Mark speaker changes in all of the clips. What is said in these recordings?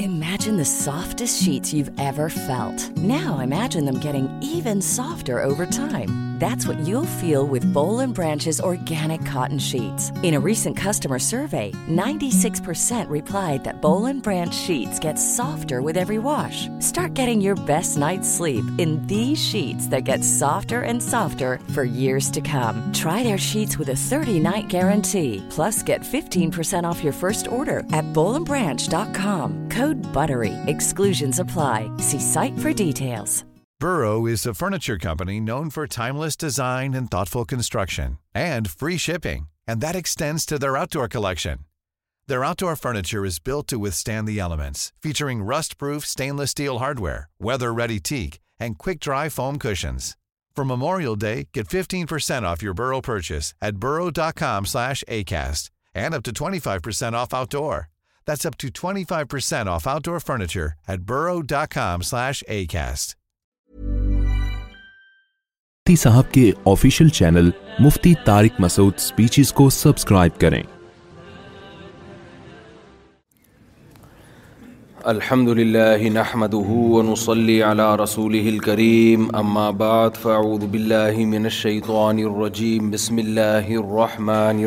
Speaker 1: Imagine the softest sheets you've ever felt. Now imagine them getting even softer over time. That's what you'll feel with Bowl and Branch's organic cotton sheets. In a recent customer survey, 96% replied that Bowl and Branch sheets get softer with every wash. Start getting your best night's sleep in these sheets that get softer and softer for years to come. Try their sheets with a 30-night guarantee. Plus, get 15% off your first order at bowlandbranch.com.
Speaker 2: Furniture collection dirt you are furniture featuring rust proof stainless steel hardware weather very teak and کئی foam cushions from Memorial Day get fifteen five off Outer That's up to 25% off outdoor furniture at burrow.com slash acast.
Speaker 3: مفتی مفتی صاحب کے official channel Masood speeches کو subscribe کریں
Speaker 4: الحمد نحمده ونصلي على رسوله الكريم بعد من بسم اللہ رسول رحمان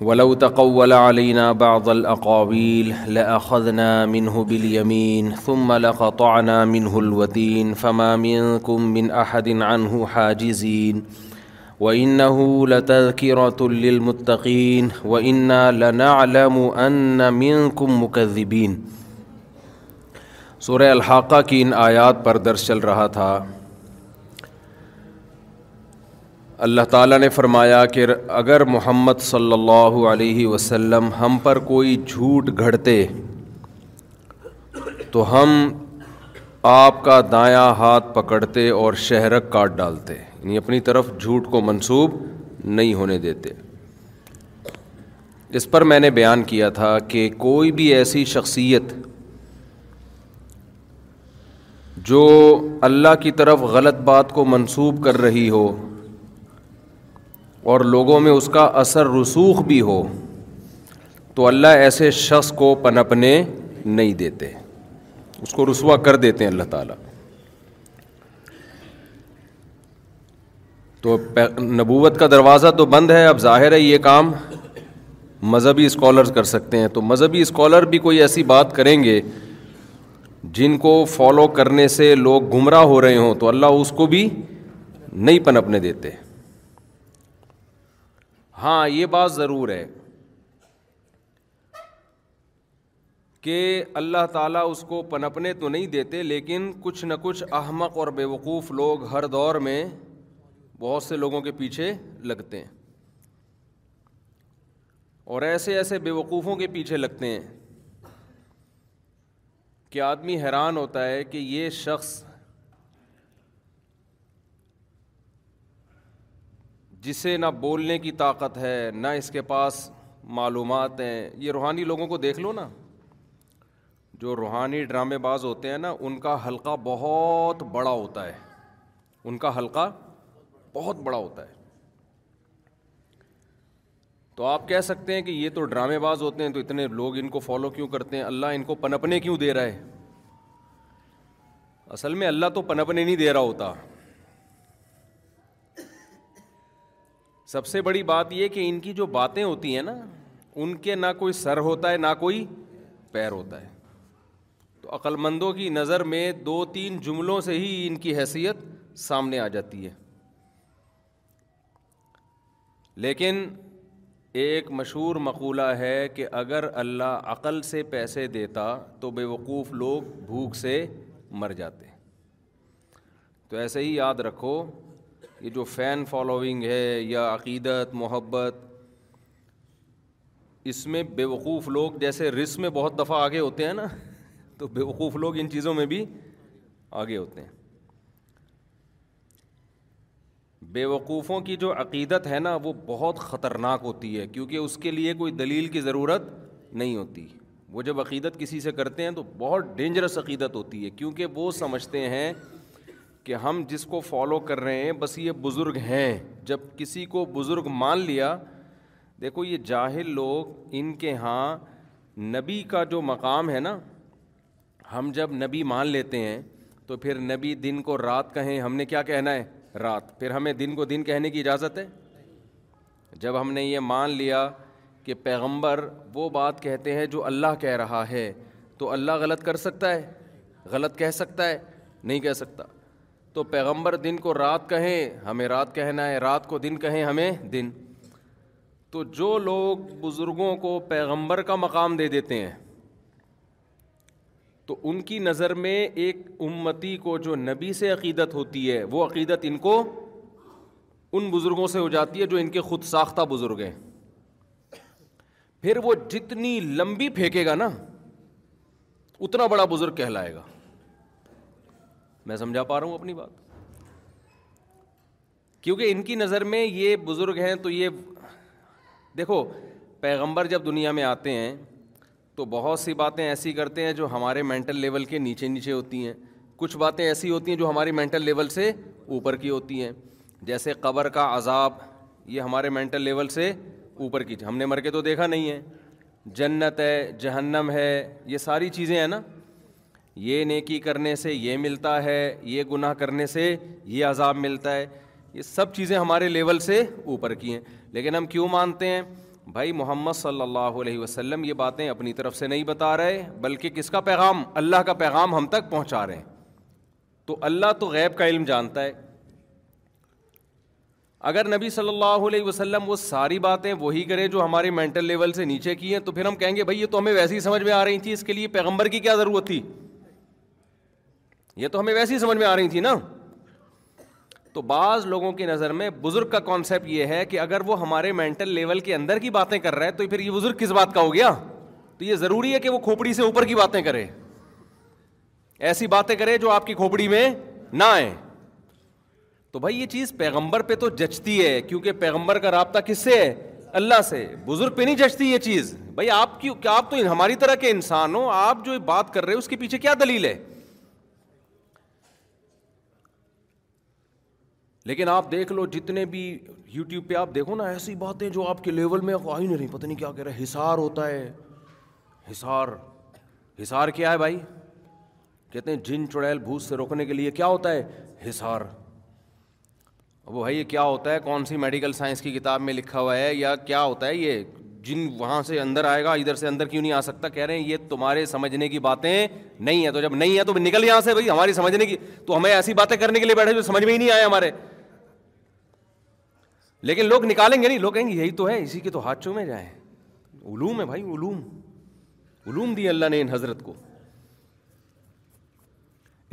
Speaker 4: ولو تقول علينا بعض الأقاويل لأخذنا منه باليمين ثم لقطعنا منه الوتين فما منكم من أحد عنه حاجزين وإنه لتذكرة للمتقين وإنا لنعلم أن منكم مكذبين سورة الحاقة كين آيات پر درس چل رہا تھا اللہ تعالیٰ نے فرمایا کہ اگر محمد صلی اللہ علیہ وسلم ہم پر کوئی جھوٹ گھڑتے تو ہم آپ کا دایاں ہاتھ پکڑتے اور شہرک کاٹ ڈالتے یعنی اپنی طرف جھوٹ کو منسوب نہیں ہونے دیتے اس پر میں نے بیان کیا تھا کہ کوئی بھی ایسی شخصیت جو اللہ کی طرف غلط بات کو منسوب کر رہی ہو اور لوگوں میں اس کا اثر رسوخ بھی ہو تو اللہ ایسے شخص کو پنپنے نہیں دیتے اس کو رسوا کر دیتے ہیں اللہ تعالیٰ تو نبوت کا دروازہ تو بند ہے اب ظاہر ہے یہ کام مذہبی اسکالر کر سکتے ہیں تو مذہبی اسکالر بھی کوئی ایسی بات کریں گے جن کو فالو کرنے سے لوگ گمراہ ہو رہے ہوں تو اللہ اس کو بھی نہیں پنپنے دیتے ہاں یہ بات ضرور ہے کہ اللہ تعالیٰ اس کو پنپنے تو نہیں دیتے لیکن کچھ نہ کچھ احمق اور بیوقوف لوگ ہر دور میں بہت سے لوگوں کے پیچھے لگتے ہیں اور ایسے ایسے بے وقوفوں کے پیچھے لگتے ہیں کہ آدمی حیران ہوتا ہے کہ یہ شخص جسے نہ بولنے کی طاقت ہے نہ اس کے پاس معلومات ہیں یہ روحانی لوگوں کو دیکھ لو نا جو روحانی ڈرامے باز ہوتے ہیں نا ان کا حلقہ بہت بڑا ہوتا ہے ان کا حلقہ بہت بڑا ہوتا ہے تو آپ کہہ سکتے ہیں کہ یہ تو ڈرامے باز ہوتے ہیں تو اتنے لوگ ان کو فالو کیوں کرتے ہیں اللہ ان کو پنپنے کیوں دے رہا ہے اصل میں اللہ تو پنپنے نہیں دے رہا ہوتا سب سے بڑی بات یہ کہ ان کی جو باتیں ہوتی ہیں نا ان کے نہ کوئی سر ہوتا ہے نہ کوئی پیر ہوتا ہے تو عقل مندوں کی نظر میں دو تین جملوں سے ہی ان کی حیثیت سامنے آ جاتی ہے لیکن ایک مشہور مقولہ ہے کہ اگر اللہ عقل سے پیسے دیتا تو بے وقوف لوگ بھوک سے مر جاتے تو ایسے ہی یاد رکھو یہ جو فین فالوئنگ ہے یا عقیدت محبت اس میں بیوقوف لوگ جیسے رس میں بہت دفعہ آگے ہوتے ہیں نا تو بیوقوف لوگ ان چیزوں میں بھی آگے ہوتے ہیں بے وقوفوں کی جو عقیدت ہے نا وہ بہت خطرناک ہوتی ہے کیونکہ اس کے لیے کوئی دلیل کی ضرورت نہیں ہوتی وہ جب عقیدت کسی سے کرتے ہیں تو بہت ڈینجرس عقیدت ہوتی ہے کیونکہ وہ سمجھتے ہیں کہ ہم جس کو فالو کر رہے ہیں بس یہ بزرگ ہیں جب کسی کو بزرگ مان لیا دیکھو یہ جاہل لوگ ان کے ہاں نبی کا جو مقام ہے نا ہم جب نبی مان لیتے ہیں تو پھر نبی دن کو رات کہیں ہم نے کیا کہنا ہے رات پھر ہمیں دن کو دن کہنے کی اجازت ہے جب ہم نے یہ مان لیا کہ پیغمبر وہ بات کہتے ہیں جو اللہ کہہ رہا ہے تو اللہ غلط کر سکتا ہے غلط کہہ سکتا ہے نہیں کہہ سکتا تو پیغمبر دن کو رات کہیں ہمیں رات کہنا ہے رات کو دن کہیں ہمیں دن تو جو لوگ بزرگوں کو پیغمبر کا مقام دے دیتے ہیں تو ان کی نظر میں ایک امتی کو جو نبی سے عقیدت ہوتی ہے وہ عقیدت ان کو ان بزرگوں سے ہو جاتی ہے جو ان کے خود ساختہ بزرگ ہیں پھر وہ جتنی لمبی پھینکے گا نا اتنا بڑا بزرگ کہلائے گا میں سمجھا پا رہا ہوں اپنی بات کیونکہ ان کی نظر میں یہ بزرگ ہیں تو یہ دیکھو پیغمبر جب دنیا میں آتے ہیں تو بہت سی باتیں ایسی کرتے ہیں جو ہمارے مینٹل لیول کے نیچے نیچے ہوتی ہیں کچھ باتیں ایسی ہوتی ہیں جو ہماری مینٹل لیول سے اوپر کی ہوتی ہیں جیسے قبر کا عذاب یہ ہمارے مینٹل لیول سے اوپر کی ہم نے مر کے تو دیکھا نہیں ہے جنت ہے جہنم ہے یہ ساری چیزیں ہیں نا یہ نیکی کرنے سے یہ ملتا ہے یہ گناہ کرنے سے یہ عذاب ملتا ہے یہ سب چیزیں ہمارے لیول سے اوپر کی ہیں لیکن ہم کیوں مانتے ہیں بھائی محمد صلی اللہ علیہ وسلم یہ باتیں اپنی طرف سے نہیں بتا رہے بلکہ کس کا پیغام اللہ کا پیغام ہم تک پہنچا رہے ہیں تو اللہ تو غیب کا علم جانتا ہے اگر نبی صلی اللہ علیہ وسلم وہ ساری باتیں وہی کرے جو ہمارے مینٹل لیول سے نیچے کی ہیں تو پھر ہم کہیں گے بھائی یہ تو ہمیں ویسے ہی سمجھ میں آ رہی تھی اس کے لیے پیغمبر کی کیا ضرورت تھی یہ تو ہمیں ویسے ہی سمجھ میں آ رہی تھی نا تو بعض لوگوں کی نظر میں بزرگ کا کانسیپٹ یہ ہے کہ اگر وہ ہمارے مینٹل لیول کے اندر کی باتیں کر رہا ہے تو پھر یہ بزرگ کس بات کا ہو گیا تو یہ ضروری ہے کہ وہ کھوپڑی سے اوپر کی باتیں کرے ایسی باتیں کرے جو آپ کی کھوپڑی میں نہ آئے تو بھائی یہ چیز پیغمبر پہ تو جچتی ہے کیونکہ پیغمبر کا رابطہ کس سے ہے اللہ سے بزرگ پہ نہیں جچتی یہ چیز بھائی آپ کی آپ تو ہماری طرح کے انسان ہو آپ جو بات کر رہے ہو اس کے پیچھے کیا دلیل ہے لیکن آپ دیکھ لو جتنے بھی یوٹیوب پہ آپ دیکھو نا ایسی باتیں جو آپ کے لیول میں ہی نہیں پتہ نہیں کیا کہہ رہے حسار ہوتا ہے حسار حسار کیا ہے بھائی کہتے ہیں جن چڑیل بھوس سے روکنے کے لیے کیا ہوتا ہے حسار وہ بھائی یہ کیا ہوتا ہے کون سی میڈیکل سائنس کی کتاب میں لکھا ہوا ہے یا کیا ہوتا ہے یہ جن وہاں سے اندر آئے گا ادھر سے اندر کیوں نہیں آ سکتا کہہ رہے ہیں یہ تمہارے سمجھنے کی باتیں نہیں ہیں تو جب نہیں ہے تو نکل یہاں سے بھائی ہماری سمجھنے کی تو ہمیں ایسی باتیں کرنے کے لیے بیٹھے جو سمجھ میں ہی نہیں آئے ہمارے لیکن لوگ نکالیں گے نہیں لوگ کہیں گے یہی تو ہے اسی کے تو ہاتھ چومے جائیں علوم ہے بھائی علوم علوم دی اللہ نے ان حضرت کو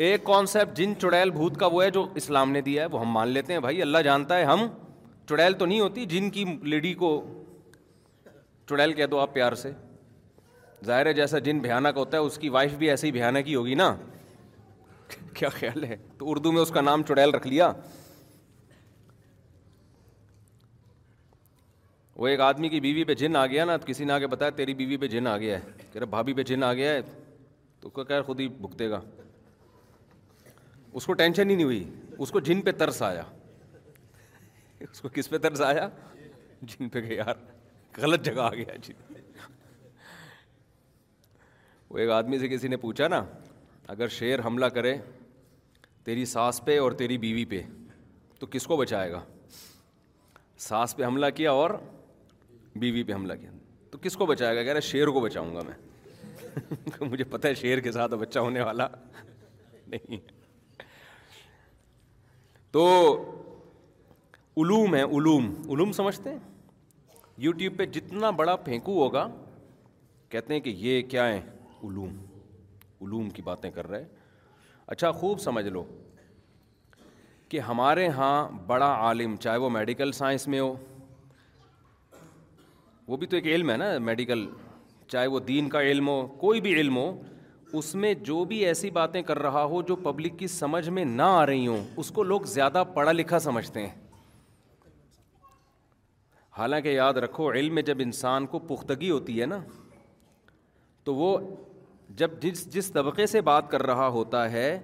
Speaker 4: ایک کانسیپٹ جن چڑیل بھوت کا وہ ہے جو اسلام نے دیا ہے وہ ہم مان لیتے ہیں بھائی اللہ جانتا ہے ہم چڑیل تو نہیں ہوتی جن کی لیڈی کو چڑیل کہہ دو آپ پیار سے ظاہر ہے جیسا جن بھیانک ہوتا ہے اس کی وائف بھی ایسی بھیانک ہی ہوگی نا کیا خیال ہے تو اردو میں اس کا نام چڑیل رکھ لیا وہ ایک آدمی کی بیوی پہ جن آ گیا نا تو کسی نے آگے بتایا تیری بیوی پہ جن آ گیا ہے کہ رہے بھابھی پہ جن آ گیا ہے تو کیا کہہ خود ہی بھگتے گا اس کو ٹینشن ہی نہیں ہوئی اس کو جن پہ ترس آیا اس کو کس پہ ترس آیا جن پہ گیا یار غلط جگہ آ گیا جن وہ ایک آدمی سے کسی نے پوچھا نا اگر شیر حملہ کرے تیری ساس پہ اور تیری بیوی پہ تو کس کو بچائے گا ساس پہ حملہ کیا اور بیوی بی پہ حملہ کیا تو کس کو بچائے گا کہہ رہا شیر کو بچاؤں گا میں مجھے پتا ہے شیر کے ساتھ بچہ ہونے والا نہیں تو علوم ہے علوم علوم سمجھتے ہیں یوٹیوب پہ جتنا بڑا پھینکو ہوگا کہتے ہیں کہ یہ کیا ہے علوم علوم کی باتیں کر رہے اچھا خوب سمجھ لو کہ ہمارے ہاں بڑا عالم چاہے وہ میڈیکل سائنس میں ہو وہ بھی تو ایک علم ہے نا میڈیکل چاہے وہ دین کا علم ہو کوئی بھی علم ہو اس میں جو بھی ایسی باتیں کر رہا ہو جو پبلک کی سمجھ میں نہ آ رہی ہوں اس کو لوگ زیادہ پڑھا لکھا سمجھتے ہیں حالانکہ یاد رکھو علم میں جب انسان کو پختگی ہوتی ہے نا تو وہ جب جس جس طبقے سے بات کر رہا ہوتا ہے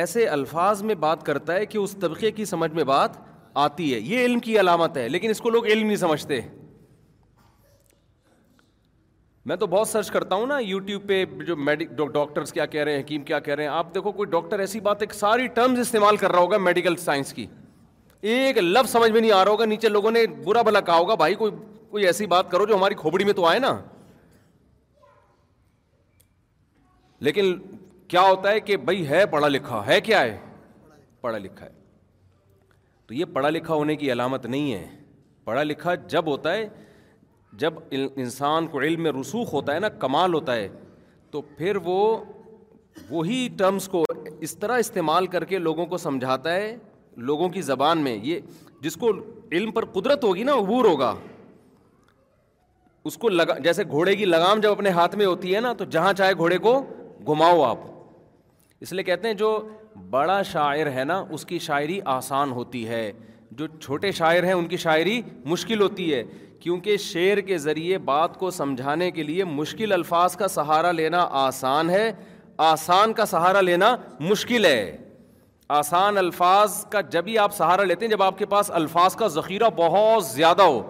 Speaker 4: ایسے الفاظ میں بات کرتا ہے کہ اس طبقے کی سمجھ میں بات آتی ہے یہ علم کی علامت ہے لیکن اس کو لوگ علم نہیں سمجھتے میں تو بہت سرچ کرتا ہوں نا یوٹیوب پہ جو ڈاکٹرس کیا کہہ رہے ہیں حکیم کیا کہہ رہے ہیں آپ دیکھو کوئی ڈاکٹر ایسی بات ایک ساری ٹرمز استعمال کر رہا ہوگا میڈیکل سائنس کی ایک لفظ سمجھ میں نہیں آ رہا ہوگا نیچے لوگوں نے برا بھلا کہا ہوگا بھائی کوئی کوئی ایسی بات کرو جو ہماری کھوبڑی میں تو آئے نا لیکن کیا ہوتا ہے کہ بھائی ہے پڑھا لکھا ہے کیا ہے پڑھا لکھا ہے تو یہ پڑھا لکھا ہونے کی علامت نہیں ہے پڑھا لکھا جب ہوتا ہے جب انسان کو علم میں رسوخ ہوتا ہے نا کمال ہوتا ہے تو پھر وہ وہی ٹرمز کو اس طرح استعمال کر کے لوگوں کو سمجھاتا ہے لوگوں کی زبان میں یہ جس کو علم پر قدرت ہوگی نا عبور ہوگا اس کو لگا جیسے گھوڑے کی لگام جب اپنے ہاتھ میں ہوتی ہے نا تو جہاں چاہے گھوڑے کو گھماؤ آپ اس لیے کہتے ہیں جو بڑا شاعر ہے نا اس کی شاعری آسان ہوتی ہے جو چھوٹے شاعر ہیں ان کی شاعری مشکل ہوتی ہے کیونکہ شعر کے ذریعے بات کو سمجھانے کے لیے مشکل الفاظ کا سہارا لینا آسان ہے آسان کا سہارا لینا مشکل ہے آسان الفاظ کا جب ہی آپ سہارا لیتے ہیں جب آپ کے پاس الفاظ کا ذخیرہ بہت زیادہ ہو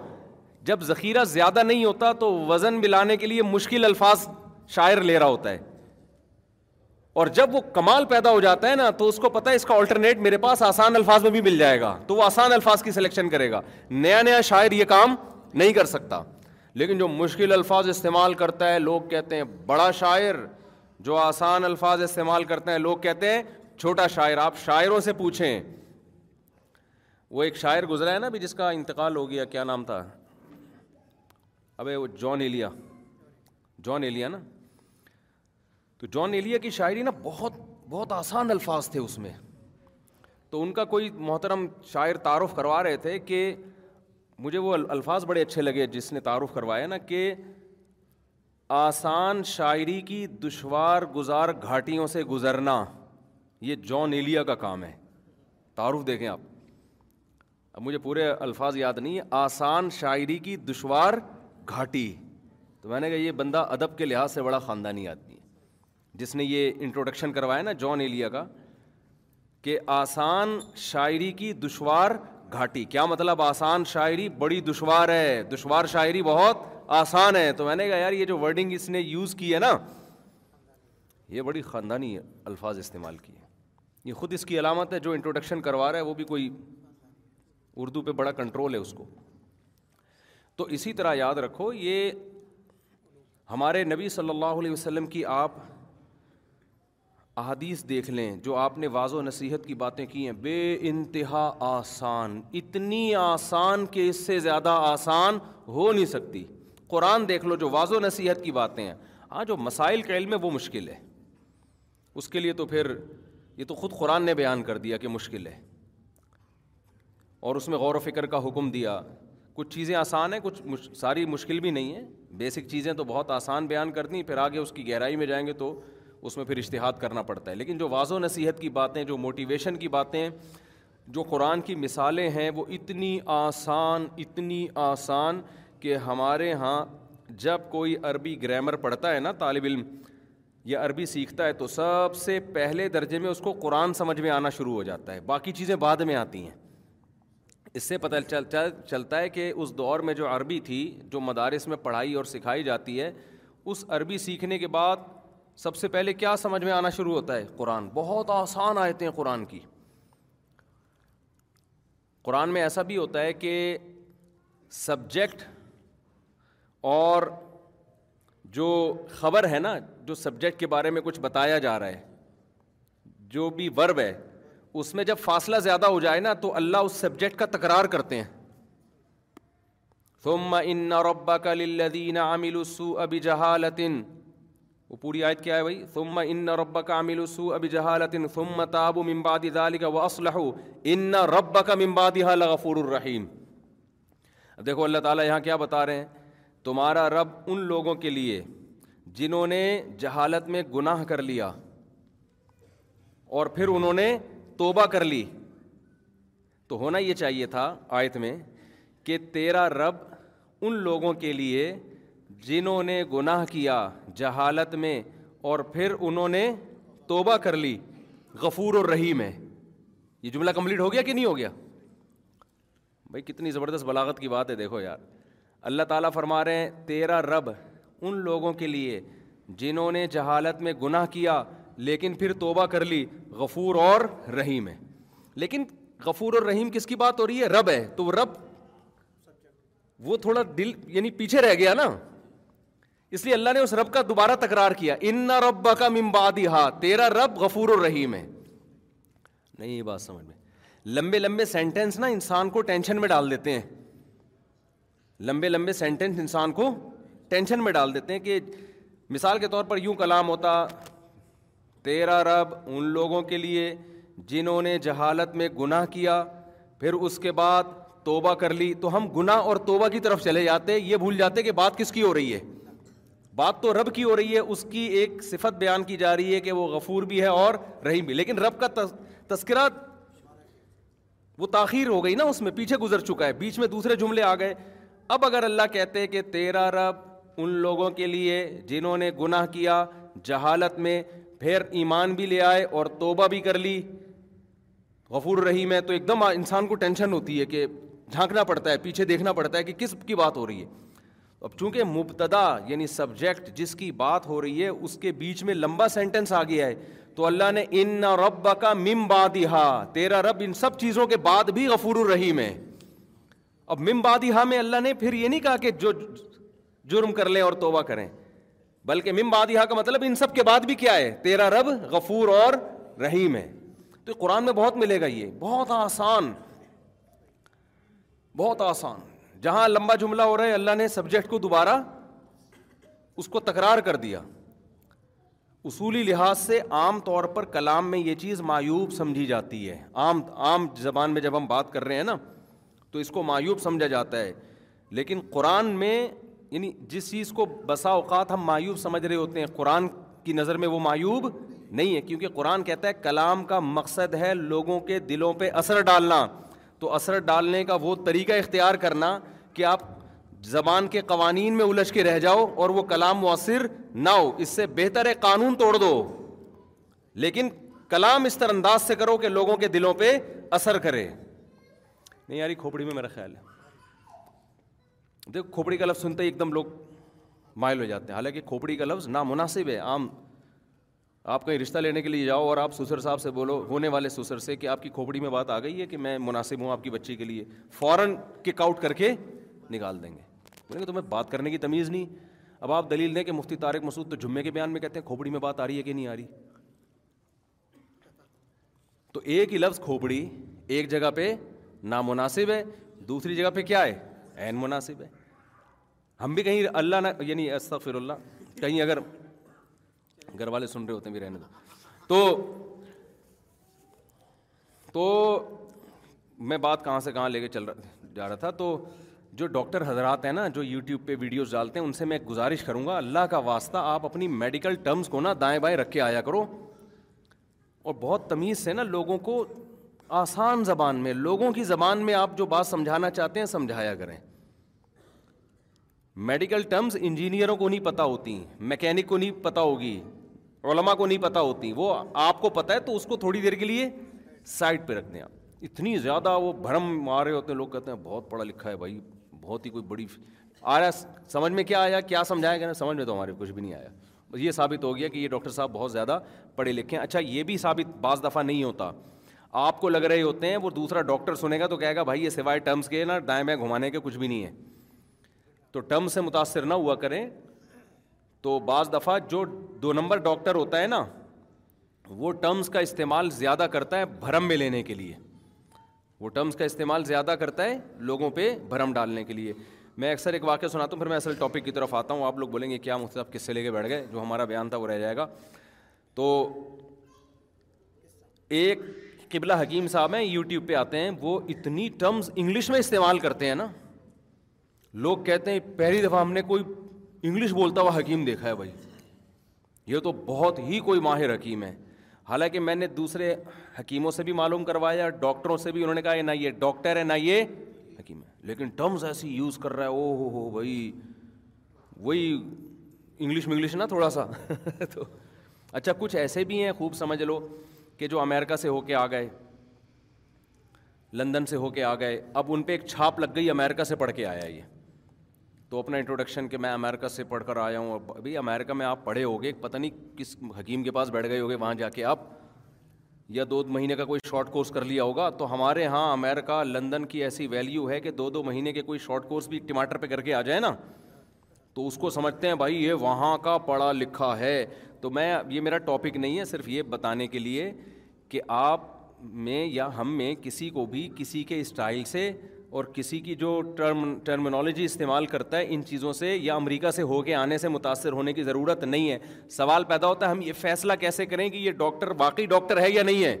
Speaker 4: جب ذخیرہ زیادہ نہیں ہوتا تو وزن ملانے کے لیے مشکل الفاظ شاعر لے رہا ہوتا ہے اور جب وہ کمال پیدا ہو جاتا ہے نا تو اس کو پتا ہے اس کا آلٹرنیٹ میرے پاس آسان الفاظ میں بھی مل جائے گا تو وہ آسان الفاظ کی سلیکشن کرے گا نیا نیا شاعر یہ کام نہیں کر سکتا لیکن جو مشکل الفاظ استعمال کرتا ہے لوگ کہتے ہیں بڑا شاعر جو آسان الفاظ استعمال کرتے ہیں لوگ کہتے ہیں چھوٹا شاعر آپ شاعروں سے پوچھیں وہ ایک شاعر گزرا ہے نا بھی جس کا انتقال ہو گیا کیا نام تھا ابھی وہ جان ایلیا جان ایلیا نا تو جان ایلیا کی شاعری نا بہت بہت آسان الفاظ تھے اس میں تو ان کا کوئی محترم شاعر تعارف کروا رہے تھے کہ مجھے وہ الفاظ بڑے اچھے لگے جس نے تعارف کروایا نا کہ آسان شاعری کی دشوار گزار گھاٹیوں سے گزرنا یہ جون ایلیا کا کام ہے تعارف دیکھیں آپ اب مجھے پورے الفاظ یاد نہیں ہے آسان شاعری کی دشوار گھاٹی تو میں نے کہا یہ بندہ ادب کے لحاظ سے بڑا خاندانی آدمی ہے جس نے یہ انٹروڈکشن کروایا نا جون ایلیا کا کہ آسان شاعری کی دشوار گھاٹی کیا مطلب آسان شاعری بڑی دشوار ہے دشوار شاعری بہت آسان ہے تو میں نے کہا یار یہ جو ورڈنگ اس نے یوز کی ہے نا یہ بڑی خاندانی الفاظ استعمال کیے یہ خود اس کی علامت ہے جو انٹروڈکشن کروا رہا ہے وہ بھی کوئی اردو پہ بڑا کنٹرول ہے اس کو تو اسی طرح یاد رکھو یہ ہمارے نبی صلی اللہ علیہ وسلم کی آپ احادیث دیکھ لیں جو آپ نے واض و نصیحت کی باتیں کی ہیں بے انتہا آسان اتنی آسان کہ اس سے زیادہ آسان ہو نہیں سکتی قرآن دیکھ لو جو واض و نصیحت کی باتیں ہیں ہاں جو مسائل کا علم ہے وہ مشکل ہے اس کے لیے تو پھر یہ تو خود قرآن نے بیان کر دیا کہ مشکل ہے اور اس میں غور و فکر کا حکم دیا کچھ چیزیں آسان ہیں کچھ مش... ساری مشکل بھی نہیں ہیں بیسک چیزیں تو بہت آسان بیان کر دیں پھر آگے اس کی گہرائی میں جائیں گے تو اس میں پھر اشتہاد کرنا پڑتا ہے لیکن جو واضح نصیحت کی باتیں جو موٹیویشن کی باتیں جو قرآن کی مثالیں ہیں وہ اتنی آسان اتنی آسان کہ ہمارے ہاں جب کوئی عربی گرامر پڑھتا ہے نا طالب علم یا عربی سیکھتا ہے تو سب سے پہلے درجے میں اس کو قرآن سمجھ میں آنا شروع ہو جاتا ہے باقی چیزیں بعد میں آتی ہیں اس سے پتہ چلتا چلتا ہے کہ اس دور میں جو عربی تھی جو مدارس میں پڑھائی اور سکھائی جاتی ہے اس عربی سیکھنے کے بعد سب سے پہلے کیا سمجھ میں آنا شروع ہوتا ہے قرآن بہت آسان آئے تھے قرآن کی قرآن میں ایسا بھی ہوتا ہے کہ سبجیکٹ اور جو خبر ہے نا جو سبجیکٹ کے بارے میں کچھ بتایا جا رہا ہے جو بھی ورب ہے اس میں جب فاصلہ زیادہ ہو جائے نا تو اللہ اس سبجیکٹ کا تکرار کرتے ہیں تو ان انبا کلین عام لسو اب وہ پوری آیت کیا ہے بھائی ثم ان رب کا سو اب جہالت ثم تاب ممباد و ان رب کا ممباد غفور الرحیم دیکھو اللہ تعالیٰ یہاں کیا بتا رہے ہیں تمہارا رب ان لوگوں کے لیے جنہوں نے جہالت میں گناہ کر لیا اور پھر انہوں نے توبہ کر لی تو ہونا یہ چاہیے تھا آیت میں کہ تیرا رب ان لوگوں کے لیے جنہوں نے گناہ کیا جہالت میں اور پھر انہوں نے توبہ کر لی غفور اور رحیم ہے یہ جملہ کمپلیٹ ہو گیا کہ نہیں ہو گیا بھائی کتنی زبردست بلاغت کی بات ہے دیکھو یار اللہ تعالیٰ فرما رہے ہیں تیرا رب ان لوگوں کے لیے جنہوں نے جہالت میں گناہ کیا لیکن پھر توبہ کر لی غفور اور رحیم ہے لیکن غفور اور رحیم کس کی بات ہو رہی ہے رب ہے تو رب وہ تھوڑا دل یعنی پیچھے رہ گیا نا اس لیے اللہ نے اس رب کا دوبارہ تکرار کیا ان نہ رب کا ممبادی ہا تیرا رب غفور و رحیم ہے نہیں یہ بات سمجھ میں لمبے لمبے سینٹینس نا انسان کو ٹینشن میں ڈال دیتے ہیں لمبے لمبے سینٹینس انسان کو ٹینشن میں ڈال دیتے ہیں کہ مثال کے طور پر یوں کلام ہوتا تیرا رب ان لوگوں کے لیے جنہوں نے جہالت میں گناہ کیا پھر اس کے بعد توبہ کر لی تو ہم گناہ اور توبہ کی طرف چلے جاتے یہ بھول جاتے کہ بات کس کی ہو رہی ہے بات تو رب کی ہو رہی ہے اس کی ایک صفت بیان کی جا رہی ہے کہ وہ غفور بھی ہے اور رحیم بھی لیکن رب کا تذکرہ وہ تاخیر ہو گئی نا اس میں پیچھے گزر چکا ہے بیچ میں دوسرے جملے آ گئے اب اگر اللہ کہتے کہ تیرا رب ان لوگوں کے لیے جنہوں نے گناہ کیا جہالت میں پھر ایمان بھی لے آئے اور توبہ بھی کر لی غفور رحیم ہے تو ایک دم انسان کو ٹینشن ہوتی ہے کہ جھانکنا پڑتا ہے پیچھے دیکھنا پڑتا ہے کہ کس کی بات ہو رہی ہے اب چونکہ مبتدا یعنی سبجیکٹ جس کی بات ہو رہی ہے اس کے بیچ میں لمبا سینٹینس آ گیا ہے تو اللہ نے ان رب کا مم بادہ تیرا رب ان سب چیزوں کے بعد بھی غفور الرحیم ہے اب مم باد میں اللہ نے پھر یہ نہیں کہا کہ جو جرم کر لیں اور توبہ کریں بلکہ مم باد کا مطلب ان سب کے بعد بھی کیا ہے تیرا رب غفور اور رحیم ہے تو قرآن میں بہت ملے گا یہ بہت آسان بہت آسان جہاں لمبا جملہ ہو رہا ہے اللہ نے سبجیکٹ کو دوبارہ اس کو تکرار کر دیا اصولی لحاظ سے عام طور پر کلام میں یہ چیز معیوب سمجھی جاتی ہے عام عام زبان میں جب ہم بات کر رہے ہیں نا تو اس کو معیوب سمجھا جاتا ہے لیکن قرآن میں یعنی جس چیز کو بسا اوقات ہم معیوب سمجھ رہے ہوتے ہیں قرآن کی نظر میں وہ معیوب نہیں ہے کیونکہ قرآن کہتا ہے کلام کا مقصد ہے لوگوں کے دلوں پہ اثر ڈالنا تو اثر ڈالنے کا وہ طریقہ اختیار کرنا کہ آپ زبان کے قوانین میں الجھ کے رہ جاؤ اور وہ کلام مؤثر نہ ہو اس سے بہتر ہے قانون توڑ دو لیکن کلام اس طرح انداز سے کرو کہ لوگوں کے دلوں پہ اثر کرے نہیں یاری کھوپڑی میں میرا خیال ہے دیکھ کھوپڑی کا لفظ سنتے ہی ایک دم لوگ مائل ہو جاتے ہیں حالانکہ کھوپڑی کا لفظ نامناسب ہے عام آپ کہیں رشتہ لینے کے لیے جاؤ اور آپ سسر صاحب سے بولو ہونے والے سسر سے کہ آپ کی کھوپڑی میں بات آ گئی ہے کہ میں مناسب ہوں آپ کی بچی کے لیے فوراً کک آؤٹ کر کے نکال دیں گے بولیں گے تمہیں بات کرنے کی تمیز نہیں اب آپ دلیل دیں کہ مفتی طارق مسعود تو جمعے کے بیان میں کہتے ہیں کھوپڑی میں بات آ رہی ہے کہ نہیں آ رہی تو ایک ہی لفظ کھوپڑی ایک جگہ پہ نامناسب ہے دوسری جگہ پہ کیا ہے عین مناسب ہے ہم بھی کہیں اللہ نہ یعنی استغفر اللہ کہیں اگر گھر والے سن رہے ہوتے ہیں بھی رہنے دو تو تو میں بات کہاں سے کہاں لے کے چل رہا جا رہا تھا تو جو ڈاکٹر حضرات ہیں نا جو یوٹیوب پہ ویڈیوز ڈالتے ہیں ان سے میں ایک گزارش کروں گا اللہ کا واسطہ آپ اپنی میڈیکل ٹرمز کو نا دائیں بائیں رکھ کے آیا کرو اور بہت تمیز سے نا لوگوں کو آسان زبان میں لوگوں کی زبان میں آپ جو بات سمجھانا چاہتے ہیں سمجھایا کریں میڈیکل ٹرمز انجینئروں کو نہیں پتہ ہوتی میکینک کو نہیں پتہ ہوگی علما کو نہیں پتہ ہوتی وہ آپ کو پتہ ہے تو اس کو تھوڑی دیر کے لیے سائڈ پہ رکھ دیں آپ اتنی زیادہ وہ بھرم مارے ہوتے ہیں لوگ کہتے ہیں بہت پڑھا لکھا ہے بھائی بہت ہی کوئی بڑی آیا سمجھ میں کیا آیا کیا سمجھایا گیا نا سمجھ میں تو ہمارے کچھ بھی نہیں آیا بس یہ ثابت ہو گیا کہ یہ ڈاکٹر صاحب بہت زیادہ پڑھے لکھے ہیں اچھا یہ بھی ثابت بعض دفعہ نہیں ہوتا آپ کو لگ رہے ہوتے ہیں وہ دوسرا ڈاکٹر سنے گا تو کہے گا بھائی یہ سوائے ٹرمس کے نا دائیں بائیں گھمانے کے کچھ بھی نہیں ہے تو ٹرم سے متاثر نہ ہوا کریں تو بعض دفعہ جو دو نمبر ڈاکٹر ہوتا ہے نا وہ ٹرمز کا استعمال زیادہ کرتا ہے بھرم میں لینے کے لیے وہ ٹرمز کا استعمال زیادہ کرتا ہے لوگوں پہ بھرم ڈالنے کے لیے میں اکثر ایک واقعہ سناتا ہوں پھر میں اصل ٹاپک کی طرف آتا ہوں آپ لوگ بولیں گے کیا مختص کس سے لے کے بیٹھ گئے جو ہمارا بیان تھا وہ رہ جائے گا تو ایک قبلہ حکیم صاحب ہیں یوٹیوب پہ آتے ہیں وہ اتنی ٹرمز انگلش میں استعمال کرتے ہیں نا لوگ کہتے ہیں پہلی دفعہ ہم نے کوئی انگلش بولتا ہوا حکیم دیکھا ہے بھائی یہ تو بہت ہی کوئی ماہر حکیم ہے حالانکہ میں نے دوسرے حکیموں سے بھی معلوم کروایا ڈاکٹروں سے بھی انہوں نے کہا نہ یہ ڈاکٹر ہے نہ یہ حکیم ہے لیکن ٹرمز ایسی یوز کر رہا ہے او ہو ہو بھائی وہی انگلش منگلش نا تھوڑا سا تو اچھا کچھ ایسے بھی ہیں خوب سمجھ لو کہ جو امیرکا سے ہو کے آ گئے لندن سے ہو کے آ گئے اب ان پہ ایک چھاپ لگ گئی امیرکا سے پڑھ کے آیا یہ تو اپنا انٹروڈکشن کہ میں امریکہ سے پڑھ کر آیا ہوں ابھی امریکہ میں آپ پڑھے ہوگے پتہ نہیں کس حکیم کے پاس بیٹھ گئے ہوگے وہاں جا کے آپ یا دو مہینے کا کوئی شارٹ کورس کر لیا ہوگا تو ہمارے یہاں امریکہ لندن کی ایسی ویلیو ہے کہ دو دو مہینے کے کوئی شارٹ کورس بھی ٹماٹر پہ کر کے آ جائے نا تو اس کو سمجھتے ہیں بھائی یہ وہاں کا پڑھا لکھا ہے تو میں یہ میرا ٹاپک نہیں ہے صرف یہ بتانے کے لیے کہ آپ میں یا ہم میں کسی کو بھی کسی کے اسٹائل سے اور کسی کی جو ٹرم ٹرمنالوجی استعمال کرتا ہے ان چیزوں سے یا امریکہ سے ہو کے آنے سے متاثر ہونے کی ضرورت نہیں ہے سوال پیدا ہوتا ہے ہم یہ فیصلہ کیسے کریں کہ یہ ڈاکٹر واقعی ڈاکٹر ہے یا نہیں ہے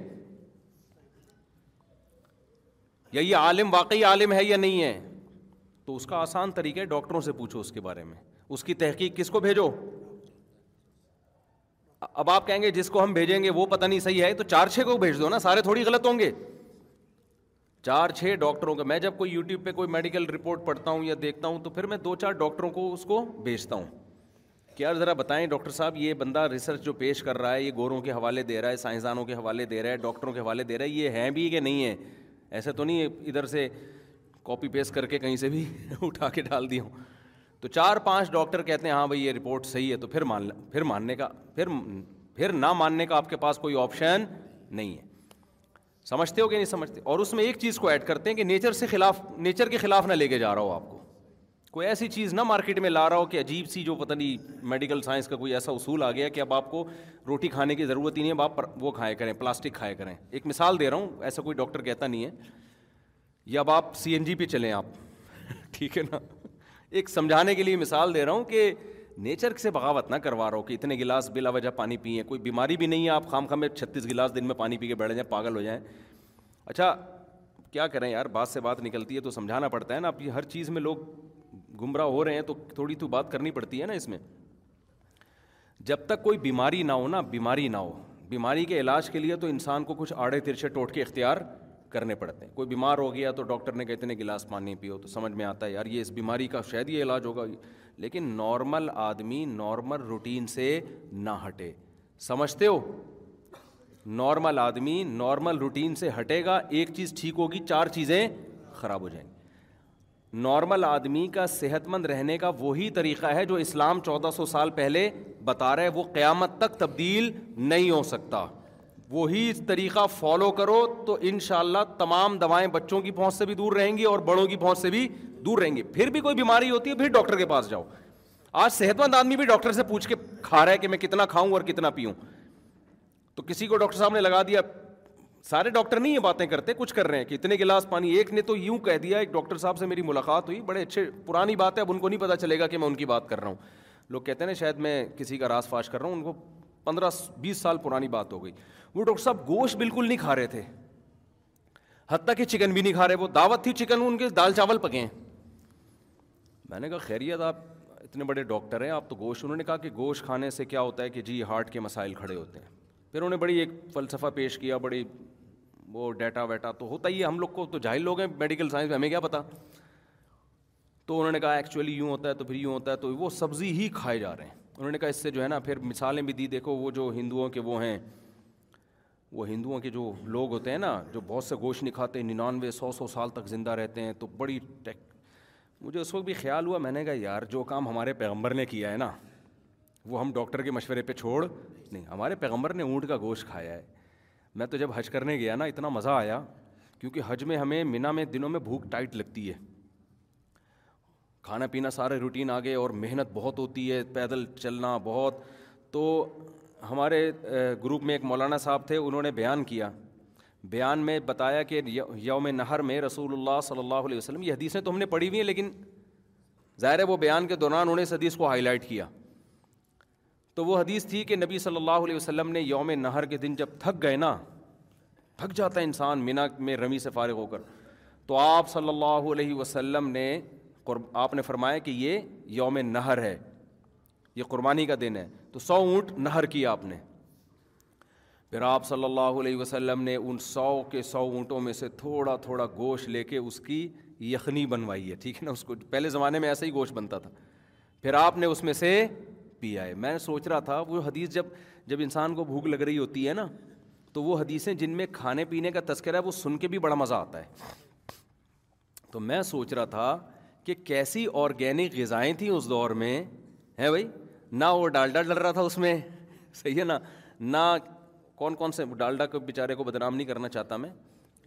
Speaker 4: یا یہ عالم واقعی عالم ہے یا نہیں ہے تو اس کا آسان طریقہ ہے ڈاکٹروں سے پوچھو اس کے بارے میں اس کی تحقیق کس کو بھیجو اب آپ کہیں گے جس کو ہم بھیجیں گے وہ پتہ نہیں صحیح ہے تو چار چھ کو بھیج دو نا سارے تھوڑی غلط ہوں گے چار چھ ڈاکٹروں کا میں جب کوئی یوٹیوب پہ کوئی میڈیکل رپورٹ پڑھتا ہوں یا دیکھتا ہوں تو پھر میں دو چار ڈاکٹروں کو اس کو بھیجتا ہوں کہ یار ذرا بتائیں ڈاکٹر صاحب یہ بندہ ریسرچ جو پیش کر رہا ہے یہ گوروں کے حوالے دے رہا ہے سائنسدانوں کے حوالے دے رہا ہے ڈاکٹروں کے حوالے دے رہا ہے یہ ہیں بھی کہ نہیں ہیں ایسا تو نہیں ادھر سے کاپی پیس کر کے کہیں سے بھی اٹھا کے ڈال دیا ہوں تو چار پانچ ڈاکٹر کہتے ہیں ہاں بھائی یہ رپورٹ صحیح ہے تو پھر مان پھر ماننے کا پھر پھر نہ ماننے کا آپ کے پاس کوئی آپشن نہیں ہے سمجھتے ہو کہ نہیں سمجھتے اور اس میں ایک چیز کو ایڈ کرتے ہیں کہ نیچر سے خلاف نیچر کے خلاف نہ لے کے جا رہا ہو آپ کو کوئی ایسی چیز نہ مارکیٹ میں لا رہا ہو کہ عجیب سی جو پتہ نہیں میڈیکل سائنس کا کوئی ایسا اصول آ گیا کہ اب آپ کو روٹی کھانے کی ضرورت ہی نہیں ہے آپ وہ کھایا کریں پلاسٹک کھایا کریں ایک مثال دے رہا ہوں ایسا کوئی ڈاکٹر کہتا نہیں ہے یا اب آپ سی این جی پہ چلیں آپ ٹھیک ہے نا ایک سمجھانے کے لیے مثال دے رہا ہوں کہ نیچر سے بغاوت نہ کروا رہا ہو اتنے گلاس بلا وجہ پانی پیے کوئی بیماری بھی نہیں ہے آپ خام خام میں چھتیس گلاس دن میں پانی پی کے بیٹھ جائیں پاگل ہو جائیں اچھا کیا کریں یار بات سے بات نکلتی ہے تو سمجھانا پڑتا ہے نا آپ ہر چیز میں لوگ گمراہ ہو رہے ہیں تو تھوڑی تو بات کرنی پڑتی ہے نا اس میں جب تک کوئی بیماری نہ ہو نا بیماری نہ ہو بیماری کے علاج کے لیے تو انسان کو کچھ آڑے ترچے ٹوٹ کے اختیار کرنے پڑتے ہیں کوئی بیمار ہو گیا تو ڈاکٹر نے کہتے ہیں گلاس پانی پیو تو سمجھ میں آتا ہے یار یہ اس بیماری کا شاید یہ علاج ہوگا لیکن نارمل آدمی نارمل روٹین سے نہ ہٹے سمجھتے ہو نارمل آدمی نارمل روٹین سے ہٹے گا ایک چیز ٹھیک ہوگی چار چیزیں خراب ہو جائیں گی نارمل آدمی کا صحت مند رہنے کا وہی طریقہ ہے جو اسلام چودہ سو سال پہلے بتا رہا ہے وہ قیامت تک تبدیل نہیں ہو سکتا وہی طریقہ فالو کرو تو ان شاء اللہ تمام دوائیں بچوں کی پہنچ سے بھی دور رہیں گی اور بڑوں کی پہنچ سے بھی دور رہیں گی پھر بھی کوئی بیماری ہوتی ہے پھر ڈاکٹر کے پاس جاؤ آج صحت مند آدمی بھی ڈاکٹر سے پوچھ کے کھا رہا ہے کہ میں کتنا کھاؤں اور کتنا پیوں تو کسی کو ڈاکٹر صاحب نے لگا دیا سارے ڈاکٹر نہیں یہ باتیں کرتے کچھ کر رہے ہیں کہ اتنے گلاس پانی ایک نے تو یوں کہہ دیا ایک ڈاکٹر صاحب سے میری ملاقات ہوئی بڑے اچھے پرانی بات ہے اب ان کو نہیں پتہ چلے گا کہ میں ان کی بات کر رہا ہوں لوگ کہتے ہیں نا شاید میں کسی کا راس فاش کر رہا ہوں ان کو پندرہ بیس سال پرانی بات ہو گئی وہ ڈاکٹر صاحب گوشت بالکل نہیں کھا رہے تھے حتیٰ کہ چکن بھی نہیں کھا رہے وہ دعوت تھی چکن ان کے دال چاول پکے ہیں میں نے کہا خیریت آپ اتنے بڑے ڈاکٹر ہیں آپ تو گوشت انہوں نے کہا کہ گوشت کھانے سے کیا ہوتا ہے کہ جی ہارٹ کے مسائل کھڑے ہوتے ہیں پھر انہوں نے بڑی ایک فلسفہ پیش کیا بڑی وہ ڈیٹا ویٹا تو ہوتا ہی ہے ہم لوگ کو تو جاہل لوگ ہیں میڈیکل سائنس میں ہمیں کیا پتہ تو انہوں نے کہا ایکچولی یوں ہوتا ہے تو پھر یوں ہوتا ہے تو وہ سبزی ہی کھائے جا رہے ہیں انہوں نے کہا اس سے جو ہے نا پھر مثالیں بھی دی دیکھو وہ جو ہندوؤں کے وہ ہیں وہ ہندوؤں کے جو لوگ ہوتے ہیں نا جو بہت سے گوشت نہیں کھاتے ننانوے سو سو سال تک زندہ رہتے ہیں تو بڑی ٹیک مجھے اس وقت بھی خیال ہوا میں نے کہا یار جو کام ہمارے پیغمبر نے کیا ہے نا وہ ہم ڈاکٹر کے مشورے پہ چھوڑ نہیں ہمارے پیغمبر نے اونٹ کا گوشت کھایا ہے میں تو جب حج کرنے گیا نا اتنا مزہ آیا کیونکہ حج میں ہمیں منا میں دنوں میں بھوک ٹائٹ لگتی ہے کھانا پینا سارے روٹین آ اور محنت بہت ہوتی ہے پیدل چلنا بہت تو ہمارے گروپ میں ایک مولانا صاحب تھے انہوں نے بیان کیا بیان میں بتایا کہ یوم نہر میں رسول اللہ صلی اللہ علیہ وسلم یہ حدیثیں تو ہم نے پڑھی ہوئی ہیں لیکن ظاہر ہے وہ بیان کے دوران انہوں نے اس حدیث کو ہائی لائٹ کیا تو وہ حدیث تھی کہ نبی صلی اللہ علیہ وسلم نے یوم نہر کے دن جب تھک گئے نا تھک جاتا ہے انسان مینا میں رمی سے فارغ ہو کر تو آپ صلی اللہ علیہ وسلم نے آپ نے فرمایا کہ یہ یوم نہر ہے یہ قربانی کا دن ہے تو سو اونٹ نہر کیا آپ نے پھر آپ صلی اللہ علیہ وسلم نے ان سو کے سو اونٹوں میں سے تھوڑا تھوڑا گوشت لے کے اس کی یخنی بنوائی ہے ٹھیک ہے نا اس کو پہلے زمانے میں ایسا ہی گوشت بنتا تھا پھر آپ نے اس میں سے پیا ہے میں سوچ رہا تھا وہ حدیث جب جب انسان کو بھوک لگ رہی ہوتی ہے نا تو وہ حدیثیں جن میں کھانے پینے کا تذکرہ ہے وہ سن کے بھی بڑا مزہ آتا ہے تو میں سوچ رہا تھا کہ کیسی آرگینک غذائیں تھیں اس دور میں ہیں بھائی نہ وہ ڈالڈا ڈل رہا تھا اس میں صحیح ہے نا نہ کون کون سے ڈالڈا کو بیچارے کو بدنام نہیں کرنا چاہتا میں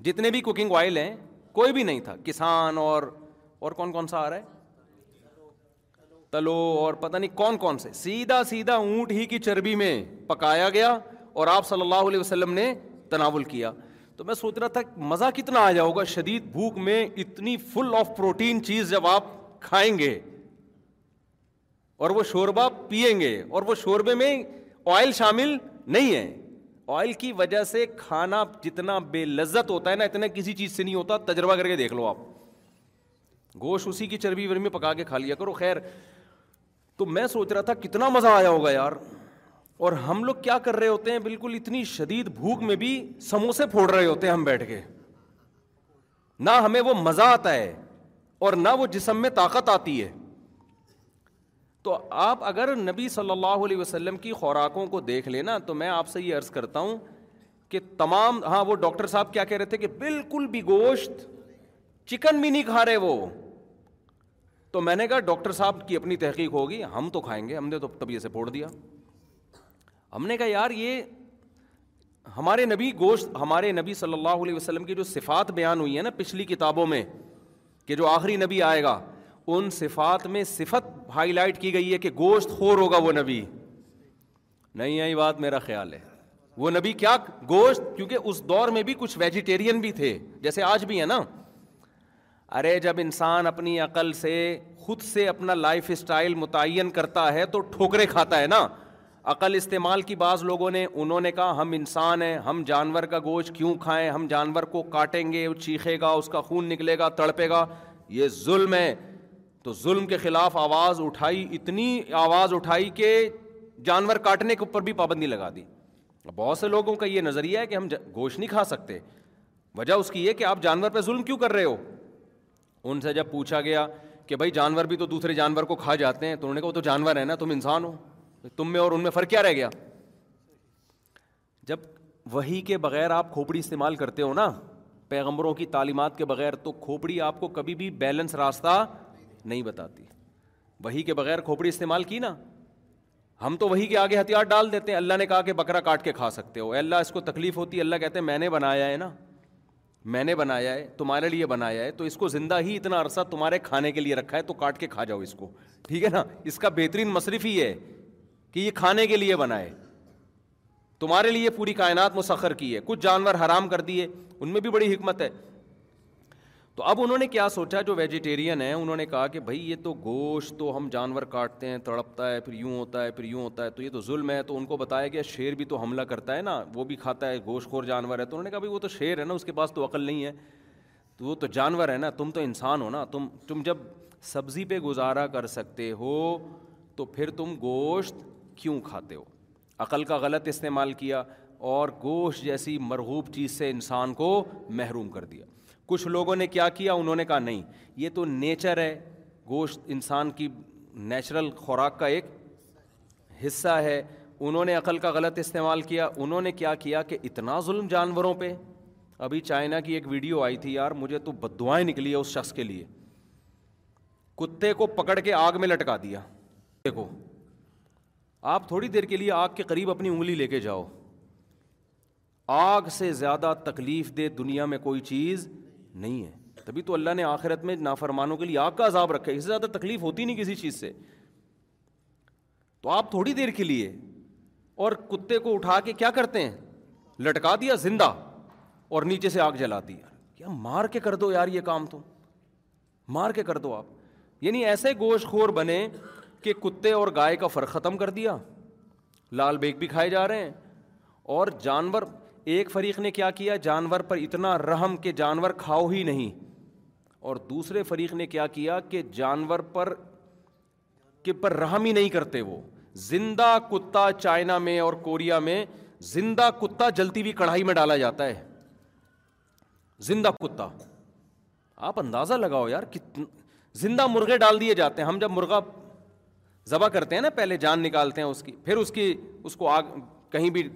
Speaker 4: جتنے بھی کوکنگ آئل ہیں کوئی بھی نہیں تھا کسان اور اور کون کون سا آ رہا ہے تلو اور پتہ نہیں کون کون سے سیدھا سیدھا اونٹ ہی کی چربی میں پکایا گیا اور آپ صلی اللہ علیہ وسلم نے تناول کیا تو میں سوچ رہا تھا مزہ کتنا آ جاؤ گا شدید بھوک میں اتنی فل آف پروٹین چیز جب آپ کھائیں گے اور وہ شوربہ پیئیں گے اور وہ شوربے میں آئل شامل نہیں ہے آئل کی وجہ سے کھانا جتنا بے لذت ہوتا ہے نا اتنا کسی چیز سے نہیں ہوتا تجربہ کر کے دیکھ لو آپ گوشت اسی کی چربی ورمی پکا کے کھا لیا کرو خیر تو میں سوچ رہا تھا کتنا مزہ آیا ہوگا یار اور ہم لوگ کیا کر رہے ہوتے ہیں بالکل اتنی شدید بھوک میں بھی سموسے پھوڑ رہے ہوتے ہیں ہم بیٹھ کے نہ ہمیں وہ مزہ آتا ہے اور نہ وہ جسم میں طاقت آتی ہے تو آپ اگر نبی صلی اللہ علیہ وسلم کی خوراکوں کو دیکھ لینا تو میں آپ سے یہ عرض کرتا ہوں کہ تمام ہاں وہ ڈاکٹر صاحب کیا کہہ رہے تھے کہ بالکل بھی گوشت چکن بھی نہیں کھا رہے وہ تو میں نے کہا ڈاکٹر صاحب کی اپنی تحقیق ہوگی ہم تو کھائیں گے ہم نے تو طبیعت سے پھوڑ دیا ہم نے کہا یار یہ ہمارے نبی گوشت ہمارے نبی صلی اللہ علیہ وسلم کی جو صفات بیان ہوئی ہیں نا پچھلی کتابوں میں کہ جو آخری نبی آئے گا ان صفات میں صفت ہائی لائٹ کی گئی ہے کہ گوشت خور ہوگا وہ نبی نہیں آئی بات میرا خیال ہے وہ نبی کیا گوشت کیونکہ اس دور میں بھی کچھ ویجیٹیرین بھی تھے جیسے آج بھی ہے نا ارے جب انسان اپنی عقل سے خود سے اپنا لائف اسٹائل متعین کرتا ہے تو ٹھوکرے کھاتا ہے نا عقل استعمال کی بعض لوگوں نے انہوں نے کہا ہم انسان ہیں ہم جانور کا گوشت کیوں کھائیں ہم جانور کو کاٹیں گے وہ چیخے گا اس کا خون نکلے گا تڑپے گا یہ ظلم ہے تو ظلم کے خلاف آواز اٹھائی اتنی آواز اٹھائی کہ جانور کاٹنے کے اوپر بھی پابندی لگا دی بہت سے لوگوں کا یہ نظریہ ہے کہ ہم گوشت نہیں کھا سکتے وجہ اس کی یہ کہ آپ جانور پہ ظلم کیوں کر رہے ہو ان سے جب پوچھا گیا کہ بھائی جانور بھی تو دوسرے جانور کو کھا جاتے ہیں تو انہوں نے کہا وہ تو جانور ہے نا تم انسان ہو تم میں اور ان میں فرق کیا رہ گیا جب وہی کے بغیر آپ کھوپڑی استعمال کرتے ہو نا پیغمبروں کی تعلیمات کے بغیر تو کھوپڑی آپ کو کبھی بھی بیلنس راستہ نہیں بتاتی وہی کے بغیر کھوپڑی استعمال کی نا ہم تو وہی کے آگے ہتھیار ڈال دیتے ہیں اللہ نے کہا کہ بکرا کاٹ کے کھا سکتے ہو اللہ اس کو تکلیف ہوتی ہے اللہ کہتے ہیں میں نے بنایا ہے نا میں نے بنایا ہے تمہارے لیے بنایا ہے تو اس کو زندہ ہی اتنا عرصہ تمہارے کھانے کے لیے رکھا ہے تو کاٹ کے کھا جاؤ اس کو ٹھیک ہے نا اس کا بہترین مصرف ہی ہے کہ یہ کھانے کے لیے بنا ہے تمہارے لیے پوری کائنات مسخر کی ہے کچھ جانور حرام کر دیے ان میں بھی بڑی حکمت ہے تو اب انہوں نے کیا سوچا جو ویجیٹیرین ہیں انہوں نے کہا کہ بھائی یہ تو گوشت تو ہم جانور کاٹتے ہیں تڑپتا ہے پھر یوں ہوتا ہے پھر یوں ہوتا ہے تو یہ تو ظلم ہے تو ان کو بتایا گیا شیر بھی تو حملہ کرتا ہے نا وہ بھی کھاتا ہے گوشت خور جانور ہے تو انہوں نے کہا بھائی وہ تو شیر ہے نا اس کے پاس تو عقل نہیں ہے تو وہ تو جانور ہے نا تم تو انسان ہو نا تم تم جب سبزی پہ گزارا کر سکتے ہو تو پھر تم گوشت کیوں کھاتے ہو عقل کا غلط استعمال کیا اور گوشت جیسی مرغوب چیز سے انسان کو محروم کر دیا کچھ لوگوں نے کیا کیا انہوں نے کہا نہیں یہ تو نیچر ہے گوشت انسان کی نیچرل خوراک کا ایک حصہ ہے انہوں نے عقل کا غلط استعمال کیا انہوں نے کیا کیا کہ اتنا ظلم جانوروں پہ ابھی چائنا کی ایک ویڈیو آئی تھی یار مجھے تو بد دعائیں نکلی ہے اس شخص کے لیے کتے کو پکڑ کے آگ میں لٹکا دیا دیکھو آپ تھوڑی دیر کے لیے آگ کے قریب اپنی انگلی لے کے جاؤ آگ سے زیادہ تکلیف دے دنیا میں کوئی چیز نہیں ہے تبھی تو اللہ نے آخرت میں نافرمانوں کے لیے آگ کا عذاب رکھا ہے اس سے زیادہ تکلیف ہوتی نہیں کسی چیز سے تو آپ تھوڑی دیر کے لیے اور کتے کو اٹھا کے کیا کرتے ہیں لٹکا دیا زندہ اور نیچے سے آگ جلا یار کیا مار کے کر دو یار یہ کام تو مار کے کر دو آپ یعنی ایسے گوشت خور بنے کہ کتے اور گائے کا فرق ختم کر دیا لال بیگ بھی کھائے جا رہے ہیں اور جانور ایک فریق نے کیا کیا جانور پر اتنا رحم کہ جانور کھاؤ ہی نہیں اور دوسرے فریق نے کیا کیا کہ جانور پر کے پر رحم ہی نہیں کرتے وہ زندہ کتا چائنا میں اور کوریا میں زندہ کتا جلتی ہوئی کڑھائی میں ڈالا جاتا ہے زندہ کتا آپ اندازہ لگاؤ یار کتنا زندہ مرغے ڈال دیے جاتے ہیں ہم جب مرغا ذبح کرتے ہیں نا پہلے جان نکالتے ہیں اس کی پھر اس کی اس کو آگ کہیں بھی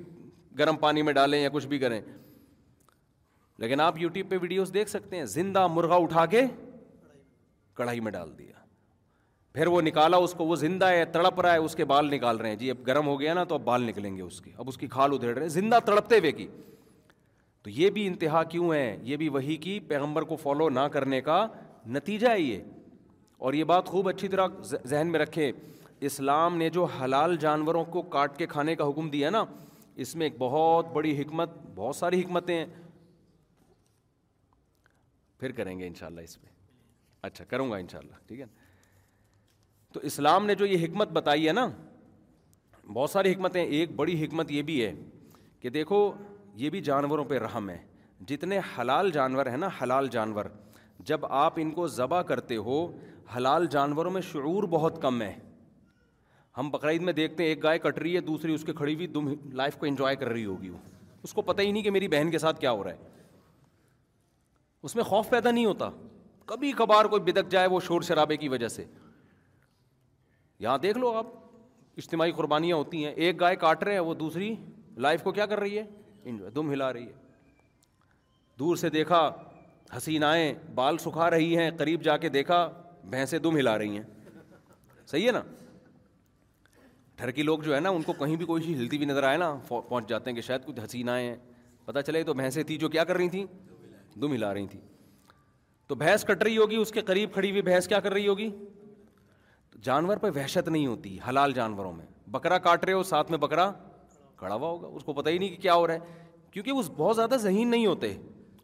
Speaker 4: گرم پانی میں ڈالیں یا کچھ بھی کریں لیکن آپ یوٹیوب پہ ویڈیوز دیکھ سکتے ہیں زندہ مرغا اٹھا کے کڑھائی میں ڈال دیا پھر وہ نکالا اس کو وہ زندہ ہے تڑپ رہا ہے اس کے بال نکال رہے ہیں جی اب گرم ہو گیا نا تو اب بال نکلیں گے اس کے اب اس کی کھال ادھیڑ رہے ہیں زندہ تڑپتے ہوئے کی تو یہ بھی انتہا کیوں ہے یہ بھی وہی کی پیغمبر کو فالو نہ کرنے کا نتیجہ ہے یہ اور یہ بات خوب اچھی طرح ذہن میں رکھیں اسلام نے جو حلال جانوروں کو کاٹ کے کھانے کا حکم دیا نا اس میں ایک بہت بڑی حکمت بہت ساری حکمتیں ہیں پھر کریں گے ان شاء اللہ اس میں اچھا کروں گا ان شاء اللہ ٹھیک ہے نا تو اسلام نے جو یہ حکمت بتائی ہے نا بہت ساری حکمتیں ایک بڑی حکمت یہ بھی ہے کہ دیکھو یہ بھی جانوروں پہ رحم ہے جتنے حلال جانور ہیں نا حلال جانور جب آپ ان کو ذبح کرتے ہو حلال جانوروں میں شعور بہت کم ہے ہم بقرعید میں دیکھتے ہیں ایک گائے کٹ رہی ہے دوسری اس کے کھڑی ہوئی دم لائف کو انجوائے کر رہی ہوگی وہ اس کو پتہ ہی نہیں کہ میری بہن کے ساتھ کیا ہو رہا ہے اس میں خوف پیدا نہیں ہوتا کبھی کبھار کوئی بدک جائے وہ شور شرابے کی وجہ سے یہاں دیکھ لو آپ اجتماعی قربانیاں ہوتی ہیں ایک گائے کاٹ رہے ہیں وہ دوسری لائف کو کیا کر رہی ہے انجوائے دم ہلا رہی ہے دور سے دیکھا آئیں بال سکھا رہی ہیں قریب جا کے دیکھا بھینسیں دم ہلا رہی ہیں صحیح ہے نا گھر کے لوگ جو ہے نا ان کو کہیں بھی کوئی چیز ہلتی ہوئی نظر آئے نا پہنچ جاتے ہیں کہ شاید کچھ حسین نہ ہیں پتہ چلے تو بھینسیں تھیں جو کیا کر رہی تھیں دم ہلا رہی تھیں تو بھینس کٹ رہی ہوگی اس کے قریب کھڑی ہوئی بھینس کیا کر رہی ہوگی جانور پہ وحشت نہیں ہوتی حلال جانوروں میں بکرا کاٹ رہے ہو ساتھ میں بکرا کڑا ہوا ہوگا اس کو پتہ ہی نہیں کہ کیا ہو رہا ہے کیونکہ وہ بہت زیادہ ذہین نہیں ہوتے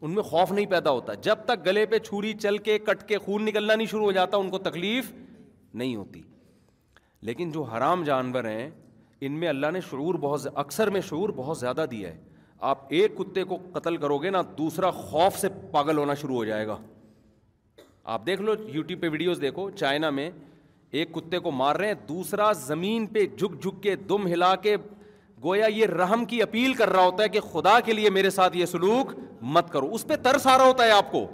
Speaker 4: ان میں خوف نہیں پیدا ہوتا جب تک گلے پہ چھری چل کے کٹ کے خون نکلنا نہیں شروع ہو جاتا ان کو تکلیف نہیں ہوتی لیکن جو حرام جانور ہیں ان میں اللہ نے شعور بہت اکثر میں شعور بہت زیادہ دیا ہے آپ ایک کتے کو قتل کرو گے نا دوسرا خوف سے پاگل ہونا شروع ہو جائے گا آپ دیکھ لو یوٹیوب پہ ویڈیوز دیکھو چائنا میں ایک کتے کو مار رہے ہیں دوسرا زمین پہ جھک جھک کے دم ہلا کے گویا یہ رحم کی اپیل کر رہا ہوتا ہے کہ خدا کے لیے میرے ساتھ یہ سلوک مت کرو اس پہ ترس آ رہا ہوتا ہے آپ کو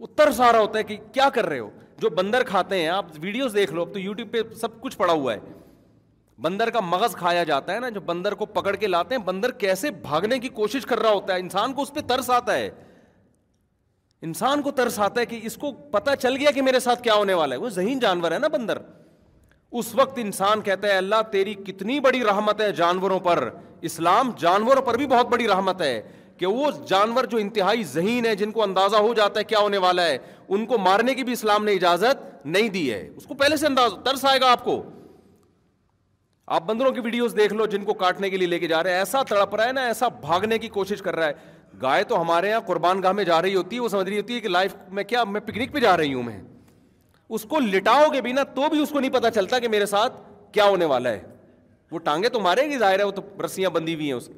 Speaker 4: وہ ترس آ رہا ہوتا ہے کہ کیا کر رہے ہو جو بندر کھاتے ہیں آپ ویڈیوز دیکھ لو اب تو یوٹیوب پہ سب کچھ پڑا ہوا ہے بندر کا مغز کھایا جاتا ہے نا جو بندر کو پکڑ کے لاتے ہیں بندر کیسے بھاگنے کی کوشش کر رہا ہوتا ہے انسان کو اس پہ ترس آتا ہے انسان کو ترس آتا ہے کہ اس کو پتا چل گیا کہ میرے ساتھ کیا ہونے والا ہے وہ ذہین جانور ہے نا بندر اس وقت انسان کہتا ہے اللہ تیری کتنی بڑی رحمت ہے جانوروں پر اسلام جانوروں پر بھی بہت بڑی رحمت ہے کہ وہ جانور جو انتہائی ذہین ہے جن کو اندازہ ہو جاتا ہے کیا ہونے والا ہے ان کو مارنے کی بھی اسلام نے اجازت نہیں دی ہے اس کو پہلے سے ترس آئے گا آپ آپ کو بندروں کی ویڈیوز دیکھ لو جن کو کاٹنے کے لیے لے کے جا رہے ہیں ایسا تڑپ رہا ہے نا ایسا بھاگنے کی کوشش کر رہا ہے گائے تو ہمارے یہاں قربان گاہ میں جا رہی ہوتی ہے وہ سمجھ رہی ہوتی ہے کہ لائف میں کیا میں پکنک پہ جا رہی ہوں میں اس کو لٹاؤ گے بھی نا تو بھی اس کو نہیں پتا چلتا کہ میرے ساتھ کیا ہونے والا ہے وہ ٹانگے تو مارے گی ظاہر ہے وہ تو رسیاں بندی ہوئی ہیں اس کی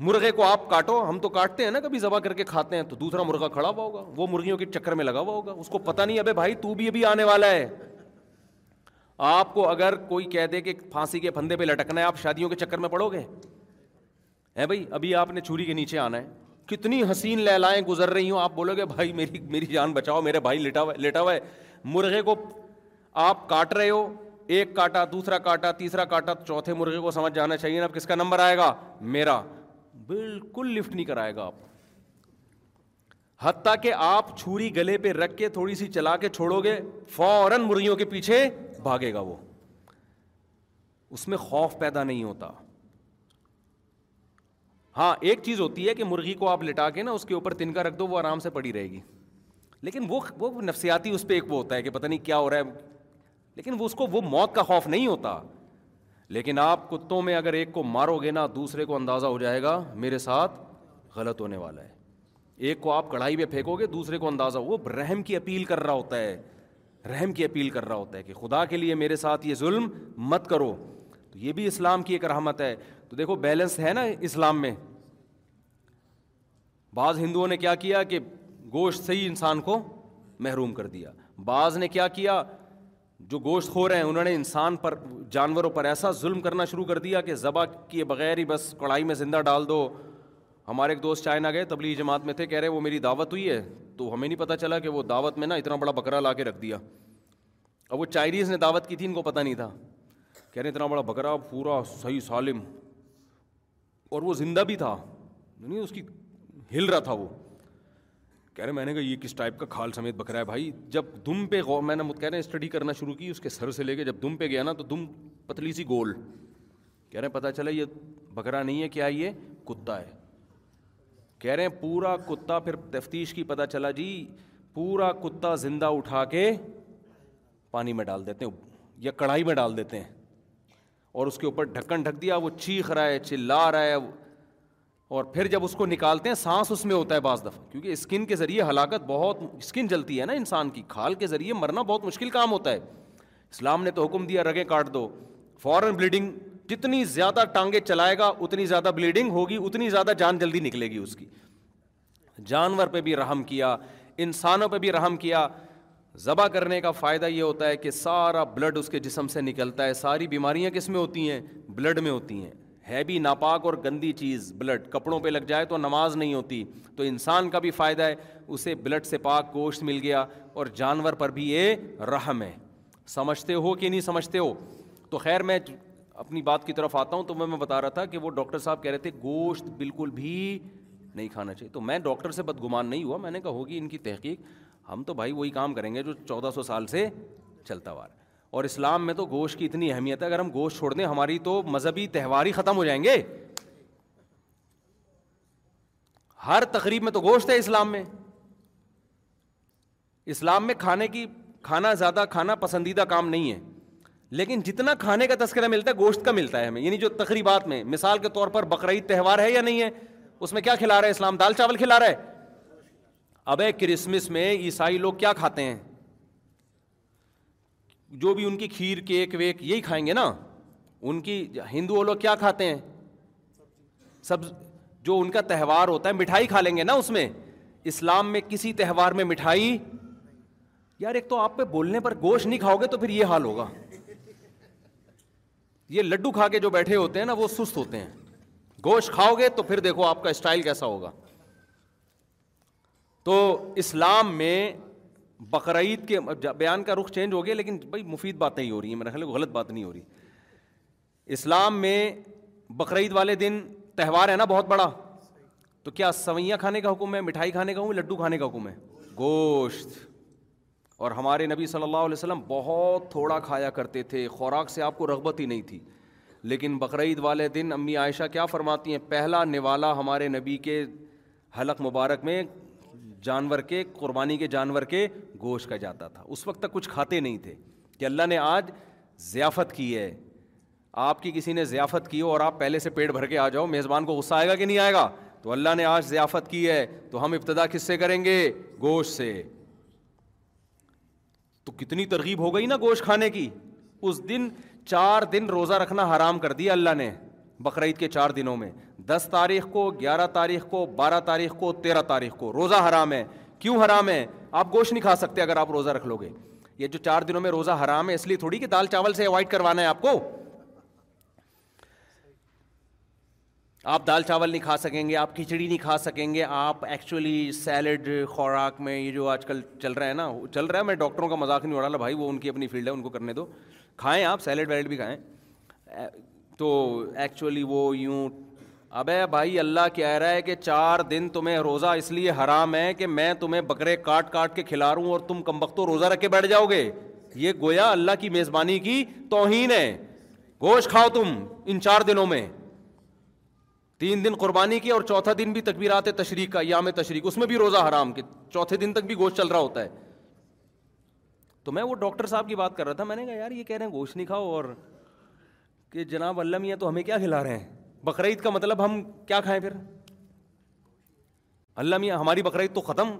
Speaker 4: مرغے کو آپ کاٹو ہم تو کاٹتے ہیں نا کبھی ذبح کر کے کھاتے ہیں تو دوسرا مرغہ کھڑا ہوا ہوگا وہ مرغیوں کے چکر میں لگا ہوا ہوگا اس کو پتا نہیں ابھی بھائی تو بھی ابھی آنے والا ہے آپ کو اگر کوئی کہہ دے کہ پھانسی کے پھندے پہ لٹکنا ہے آپ شادیوں کے چکر میں پڑو گے ہے بھائی ابھی آپ نے چھری کے نیچے آنا ہے کتنی حسین لہ لائیں گزر رہی ہوں آپ بولو گے بھائی میری میری جان بچاؤ میرے بھائی لٹا ہوا لٹا ہوا ہے مرغے کو آپ کاٹ رہے ہو ایک کاٹا دوسرا کاٹا تیسرا کاٹا چوتھے مرغے کو سمجھ جانا چاہیے نا کس کا نمبر آئے گا میرا بالکل لفٹ نہیں کرائے گا آپ حتیٰ کہ آپ چھری گلے پہ رکھ کے تھوڑی سی چلا کے چھوڑو گے فوراً مرغیوں کے پیچھے بھاگے گا وہ اس میں خوف پیدا نہیں ہوتا ہاں ایک چیز ہوتی ہے کہ مرغی کو آپ لٹا کے نا اس کے اوپر تنکا رکھ دو وہ آرام سے پڑی رہے گی لیکن وہ وہ نفسیاتی اس پہ ایک وہ ہوتا ہے کہ پتہ نہیں کیا ہو رہا ہے لیکن وہ اس کو وہ موت کا خوف نہیں ہوتا لیکن آپ کتوں میں اگر ایک کو مارو گے نا دوسرے کو اندازہ ہو جائے گا میرے ساتھ غلط ہونے والا ہے ایک کو آپ کڑھائی پہ پھینکو گے دوسرے کو اندازہ وہ رحم کی اپیل کر رہا ہوتا ہے رحم کی اپیل کر رہا ہوتا ہے کہ خدا کے لیے میرے ساتھ یہ ظلم مت کرو تو یہ بھی اسلام کی ایک رحمت ہے تو دیکھو بیلنس ہے نا اسلام میں بعض ہندوؤں نے کیا کیا کہ گوشت سے ہی انسان کو محروم کر دیا بعض نے کیا کیا جو گوشت کھو رہے ہیں انہوں نے انسان پر جانوروں پر ایسا ظلم کرنا شروع کر دیا کہ ذبح کیے بغیر ہی بس کڑھائی میں زندہ ڈال دو ہمارے ایک دوست چائنا گئے تبلیغ جماعت میں تھے کہہ رہے وہ میری دعوت ہوئی ہے تو ہمیں نہیں پتہ چلا کہ وہ دعوت میں نا اتنا بڑا بکرا لا کے رکھ دیا اب وہ چائنیز نے دعوت کی تھی ان کو پتہ نہیں تھا کہہ رہے اتنا بڑا بکرا پورا صحیح سالم اور وہ زندہ بھی تھا نہیں یعنی اس کی ہل رہا تھا وہ کہہ رہے میں نے کہا یہ کس ٹائپ کا کھال سمیت بکرا ہے بھائی جب دم پہ میں نے کہہ رہے ہیں اسٹڈی کرنا شروع کی اس کے سر سے لے کے جب دم پہ گیا نا تو دم پتلی سی گول کہہ رہے ہیں پتہ چلا یہ بکرا نہیں ہے کیا یہ کتا ہے کہہ رہے ہیں پورا کتا پھر تفتیش کی پتہ چلا جی پورا کتا زندہ اٹھا کے پانی میں ڈال دیتے ہیں یا کڑھائی میں ڈال دیتے ہیں اور اس کے اوپر ڈھکن ڈھک دیا وہ چیخ رہا ہے چلا رہا ہے اور پھر جب اس کو نکالتے ہیں سانس اس میں ہوتا ہے بعض دفعہ کیونکہ اسکن کے ذریعے ہلاکت بہت اسکن جلتی ہے نا انسان کی کھال کے ذریعے مرنا بہت مشکل کام ہوتا ہے اسلام نے تو حکم دیا رگیں کاٹ دو فوراً بلیڈنگ جتنی زیادہ ٹانگیں چلائے گا اتنی زیادہ بلیڈنگ ہوگی اتنی زیادہ جان جلدی نکلے گی اس کی جانور پہ بھی رحم کیا انسانوں پہ بھی رحم کیا ذبح کرنے کا فائدہ یہ ہوتا ہے کہ سارا بلڈ اس کے جسم سے نکلتا ہے ساری بیماریاں کس میں ہوتی ہیں بلڈ میں ہوتی ہیں ہے بھی ناپاک اور گندی چیز بلڈ کپڑوں پہ لگ جائے تو نماز نہیں ہوتی تو انسان کا بھی فائدہ ہے اسے بلڈ سے پاک گوشت مل گیا اور جانور پر بھی یہ رحم ہے سمجھتے ہو کہ نہیں سمجھتے ہو تو خیر میں اپنی بات کی طرف آتا ہوں تو میں میں بتا رہا تھا کہ وہ ڈاکٹر صاحب کہہ رہے تھے گوشت بالکل بھی نہیں کھانا چاہیے تو میں ڈاکٹر سے بدگمان نہیں ہوا میں نے کہا ہوگی ان کی تحقیق ہم تو بھائی وہی کام کریں گے جو چودہ سو سال سے چلتا ہوا ہے اور اسلام میں تو گوشت کی اتنی اہمیت ہے اگر ہم گوشت چھوڑ دیں ہماری تو مذہبی تہوار ہی ختم ہو جائیں گے ہر تقریب میں تو گوشت ہے اسلام میں اسلام میں کھانے کی کھانا زیادہ کھانا پسندیدہ کام نہیں ہے لیکن جتنا کھانے کا تذکرہ ملتا ہے گوشت کا ملتا ہے ہمیں یعنی جو تقریبات میں مثال کے طور پر بقرعید تہوار ہے یا نہیں ہے اس میں کیا کھلا رہا ہے اسلام دال چاول کھلا رہا ہے ابے کرسمس میں عیسائی لوگ کیا کھاتے ہیں جو بھی ان کی کھیر کیک ویک یہی کھائیں گے نا ان کی ہندو وہ لوگ کیا کھاتے ہیں سب جو ان کا تہوار ہوتا ہے مٹھائی کھا لیں گے نا اس میں اسلام میں کسی تہوار میں مٹھائی یار ایک تو آپ پہ بولنے پر گوشت نہیں کھاؤ گے تو پھر یہ حال ہوگا یہ لڈو کھا کے جو بیٹھے ہوتے ہیں نا وہ سست ہوتے ہیں گوشت کھاؤ گے تو پھر دیکھو آپ کا اسٹائل کیسا ہوگا تو اسلام میں بقرعید کے بیان کا رخ چینج ہو گیا لیکن بھائی مفید بات نہیں ہو رہی ہیں میرا خیال غلط بات نہیں ہو رہی اسلام میں بقرعید والے دن تہوار ہے نا بہت بڑا تو کیا سوئیاں کھانے کا حکم ہے مٹھائی کھانے کا حکم لڈو کھانے کا حکم ہے گوشت اور ہمارے نبی صلی اللہ علیہ وسلم بہت تھوڑا کھایا کرتے تھے خوراک سے آپ کو رغبت ہی نہیں تھی لیکن بقرعید والے دن امی عائشہ کیا فرماتی ہیں پہلا نوالا ہمارے نبی کے حلق مبارک میں جانور کے قربانی کے جانور کے گوشت کا جاتا تھا اس وقت تک کچھ کھاتے نہیں تھے کہ اللہ نے آج ضیافت کی ہے آپ کی کسی نے ضیافت کی ہو اور آپ پہلے سے پیٹ بھر کے آ جاؤ میزبان کو غصہ آئے گا کہ نہیں آئے گا تو اللہ نے آج ضیافت کی ہے تو ہم ابتدا کس سے کریں گے گوشت سے تو کتنی ترغیب ہو گئی نا گوشت کھانے کی اس دن چار دن روزہ رکھنا حرام کر دیا اللہ نے بقرعید کے چار دنوں میں دس تاریخ کو گیارہ تاریخ کو بارہ تاریخ کو تیرہ تاریخ کو روزہ حرام ہے کیوں حرام ہے آپ گوشت نہیں کھا سکتے اگر آپ روزہ رکھ لو گے یہ جو چار دنوں میں روزہ حرام ہے اس لیے تھوڑی کہ دال چاول سے اوائڈ کروانا ہے آپ کو آپ دال چاول نہیں کھا سکیں گے آپ کھچڑی نہیں کھا سکیں گے آپ ایکچولی سیلڈ خوراک میں یہ جو آج کل چل رہا ہے نا چل رہا ہے میں ڈاکٹروں کا مذاق نہیں اڑا رہا بھائی وہ ان کی اپنی فیلڈ ہے ان کو کرنے دو کھائیں آپ سیلڈ ویلڈ بھی کھائیں تو ایکچولی وہ یوں ابے بھائی اللہ کہہ رہا ہے کہ چار دن تمہیں روزہ اس لیے حرام ہے کہ میں تمہیں بکرے کاٹ کاٹ کے کھلا رہوں اور تم کم وقت روزہ رکھ کے بیٹھ جاؤ گے یہ گویا اللہ کی میزبانی کی توہین ہے گوشت کھاؤ تم ان چار دنوں میں تین دن قربانی کی اور چوتھا دن بھی تکبیرات تشریق کا یام تشریق اس میں بھی روزہ حرام کے چوتھے دن تک بھی گوشت چل رہا ہوتا ہے تو میں وہ ڈاکٹر صاحب کی بات کر رہا تھا میں نے کہا یار یہ کہہ رہے ہیں گوشت نہیں کھاؤ اور کہ جناب اللہ میاں تو ہمیں کیا کھلا رہے ہیں بقرعید کا مطلب ہم کیا کھائیں پھر اللہ میاں ہماری بقرعید تو ختم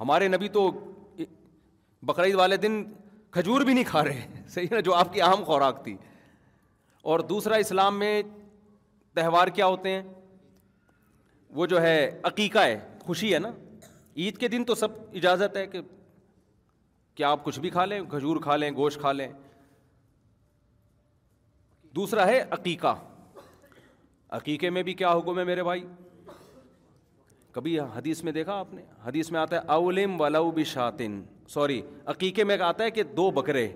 Speaker 4: ہمارے نبی تو بقرعید والے دن کھجور بھی نہیں کھا رہے صحیح ہے جو آپ کی اہم خوراک تھی اور دوسرا اسلام میں تہوار کیا ہوتے ہیں وہ جو ہے عقیقہ ہے خوشی ہے نا عید کے دن تو سب اجازت ہے کہ کیا آپ کچھ بھی کھا لیں کھجور کھا لیں گوشت کھا لیں دوسرا ہے عقیقہ عقیقے میں بھی کیا حکم ہے میرے بھائی کبھی حدیث میں دیکھا آپ نے حدیث میں آتا ہے اولم ولاؤ بشاتن سوری عقیقے میں آتا ہے کہ دو بکرے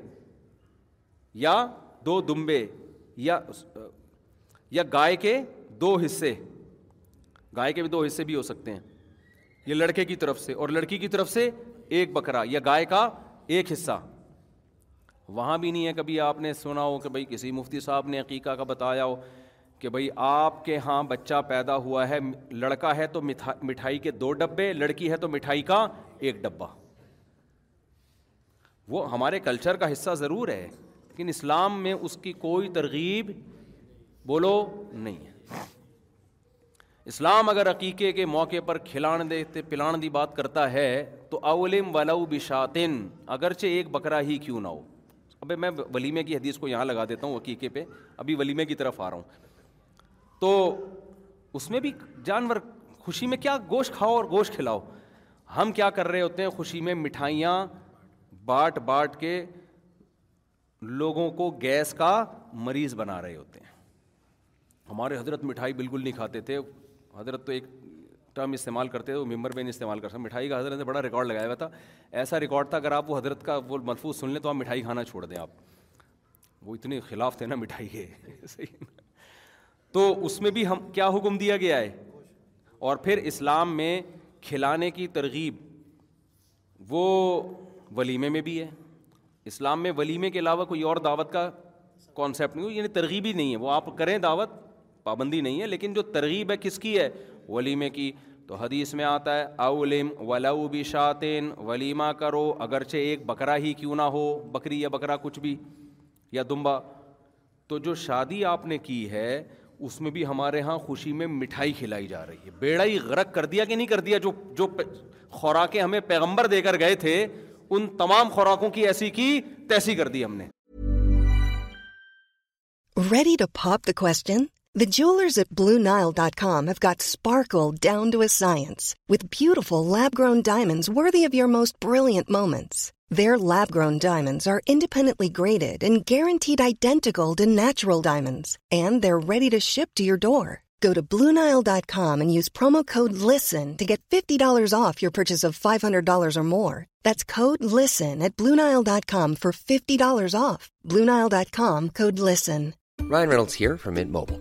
Speaker 4: یا دو دمبے یا یا گائے کے دو حصے گائے کے بھی دو حصے بھی ہو سکتے ہیں یہ لڑکے کی طرف سے اور لڑکی کی طرف سے ایک بکرا یا گائے کا ایک حصہ وہاں بھی نہیں ہے کبھی آپ نے سنا ہو کہ بھائی کسی مفتی صاحب نے عقیقہ کا بتایا ہو کہ بھائی آپ کے ہاں بچہ پیدا ہوا ہے لڑکا ہے تو مٹھائی کے دو ڈبے لڑکی ہے تو مٹھائی کا ایک ڈبہ وہ ہمارے کلچر کا حصہ ضرور ہے لیکن اسلام میں اس کی کوئی ترغیب بولو نہیں ہے اسلام اگر عقیقے کے موقع پر کھلان دیتے پلان دی بات کرتا ہے تو اولم ولو بشاتن اگرچہ ایک بکرا ہی کیوں نہ ہو ابھی میں ولیمے کی حدیث کو یہاں لگا دیتا ہوں عقیقے پہ ابھی ولیمے کی طرف آ رہا ہوں تو اس میں بھی جانور خوشی میں کیا گوشت کھاؤ اور گوشت کھلاؤ ہم کیا کر رہے ہوتے ہیں خوشی میں مٹھائیاں بانٹ بانٹ کے لوگوں کو گیس کا مریض بنا رہے ہوتے ہیں ہمارے حضرت مٹھائی بالکل نہیں کھاتے تھے حضرت تو ایک ٹرم استعمال کرتے تھے وہ ممبر میں نہیں استعمال کر ہیں مٹھائی کا حضرت نے بڑا ریکارڈ لگایا ہوا تھا ایسا ریکارڈ تھا اگر آپ وہ حضرت کا وہ ملفوظ سن لیں تو آپ مٹھائی کھانا چھوڑ دیں آپ وہ اتنے خلاف تھے نا مٹھائی کے تو اس میں بھی ہم کیا حکم دیا گیا ہے اور پھر اسلام میں کھلانے کی ترغیب وہ ولیمے میں بھی ہے اسلام میں ولیمے کے علاوہ کوئی اور دعوت کا کانسیپٹ نہیں ہو یعنی ترغیب ہی نہیں ہے وہ آپ کریں دعوت پابندی نہیں ہے لیکن جو ترغیب ہے کس کی ہے ولیمے کی تو حدیث میں آتا ہے اولم بھی شاطین ولیمہ کرو اگرچہ ایک بکرا ہی کیوں نہ ہو بکری یا بکرا کچھ بھی یا دمبا تو جو شادی آپ نے کی ہے اس میں بھی ہمارے ہاں خوشی میں مٹھائی کھلائی جا رہی ہے بیڑا ہی غرق کر دیا کہ نہیں کر دیا جو خوراکیں ہمیں پیغمبر دے کر گئے تھے ان تمام خوراکوں کی ایسی کی تیسی کر دی ہم نے
Speaker 5: The jewelers at BlueNile.com have got sparkle down to a science with beautiful lab-grown diamonds worthy of your most brilliant moments. Their lab-grown diamonds are independently graded and guaranteed identical to natural diamonds, and they're ready to ship to your door. Go to BlueNile.com and use promo code LISTEN to get $50 off your purchase of $500 or more. That's code LISTEN at BlueNile.com for $50 off. BlueNile.com, code LISTEN.
Speaker 6: Ryan Reynolds here from Mint Mobile.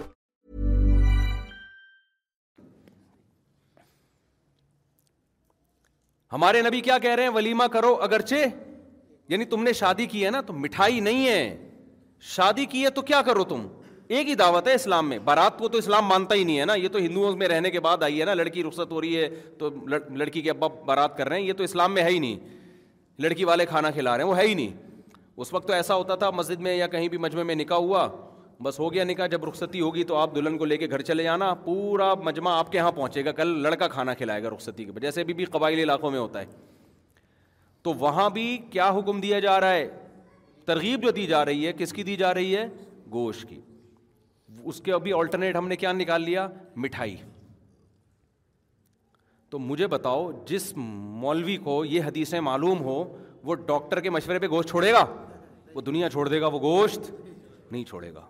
Speaker 4: ہمارے نبی کیا کہہ رہے ہیں ولیمہ کرو اگرچہ یعنی تم نے شادی کی ہے نا تو مٹھائی نہیں ہے شادی کی ہے تو کیا کرو تم ایک ہی دعوت ہے اسلام میں بارات کو تو اسلام مانتا ہی نہیں ہے نا یہ تو ہندوؤں میں رہنے کے بعد آئی ہے نا لڑکی رخصت ہو رہی ہے تو لڑکی کے ابا بارات کر رہے ہیں یہ تو اسلام میں ہے ہی نہیں لڑکی والے کھانا کھلا رہے ہیں وہ ہے ہی نہیں اس وقت تو ایسا ہوتا تھا مسجد میں یا کہیں بھی مجمع میں نکاح ہوا بس ہو گیا نکاح جب رخصتی ہوگی تو آپ دلہن کو لے کے گھر چلے جانا پورا مجمع آپ کے یہاں پہنچے گا کل لڑکا کھانا کھلائے گا رخصتی کے جیسے ابھی بھی قبائلی علاقوں میں ہوتا ہے تو وہاں بھی کیا حکم دیا جا رہا ہے ترغیب جو دی جا رہی ہے کس کی دی جا رہی ہے گوشت کی اس کے ابھی آلٹرنیٹ ہم نے کیا نکال لیا مٹھائی تو مجھے بتاؤ جس مولوی کو یہ حدیثیں معلوم ہو وہ ڈاکٹر کے مشورے پہ گوشت چھوڑے گا وہ دنیا چھوڑ دے گا وہ گوشت نہیں چھوڑے گا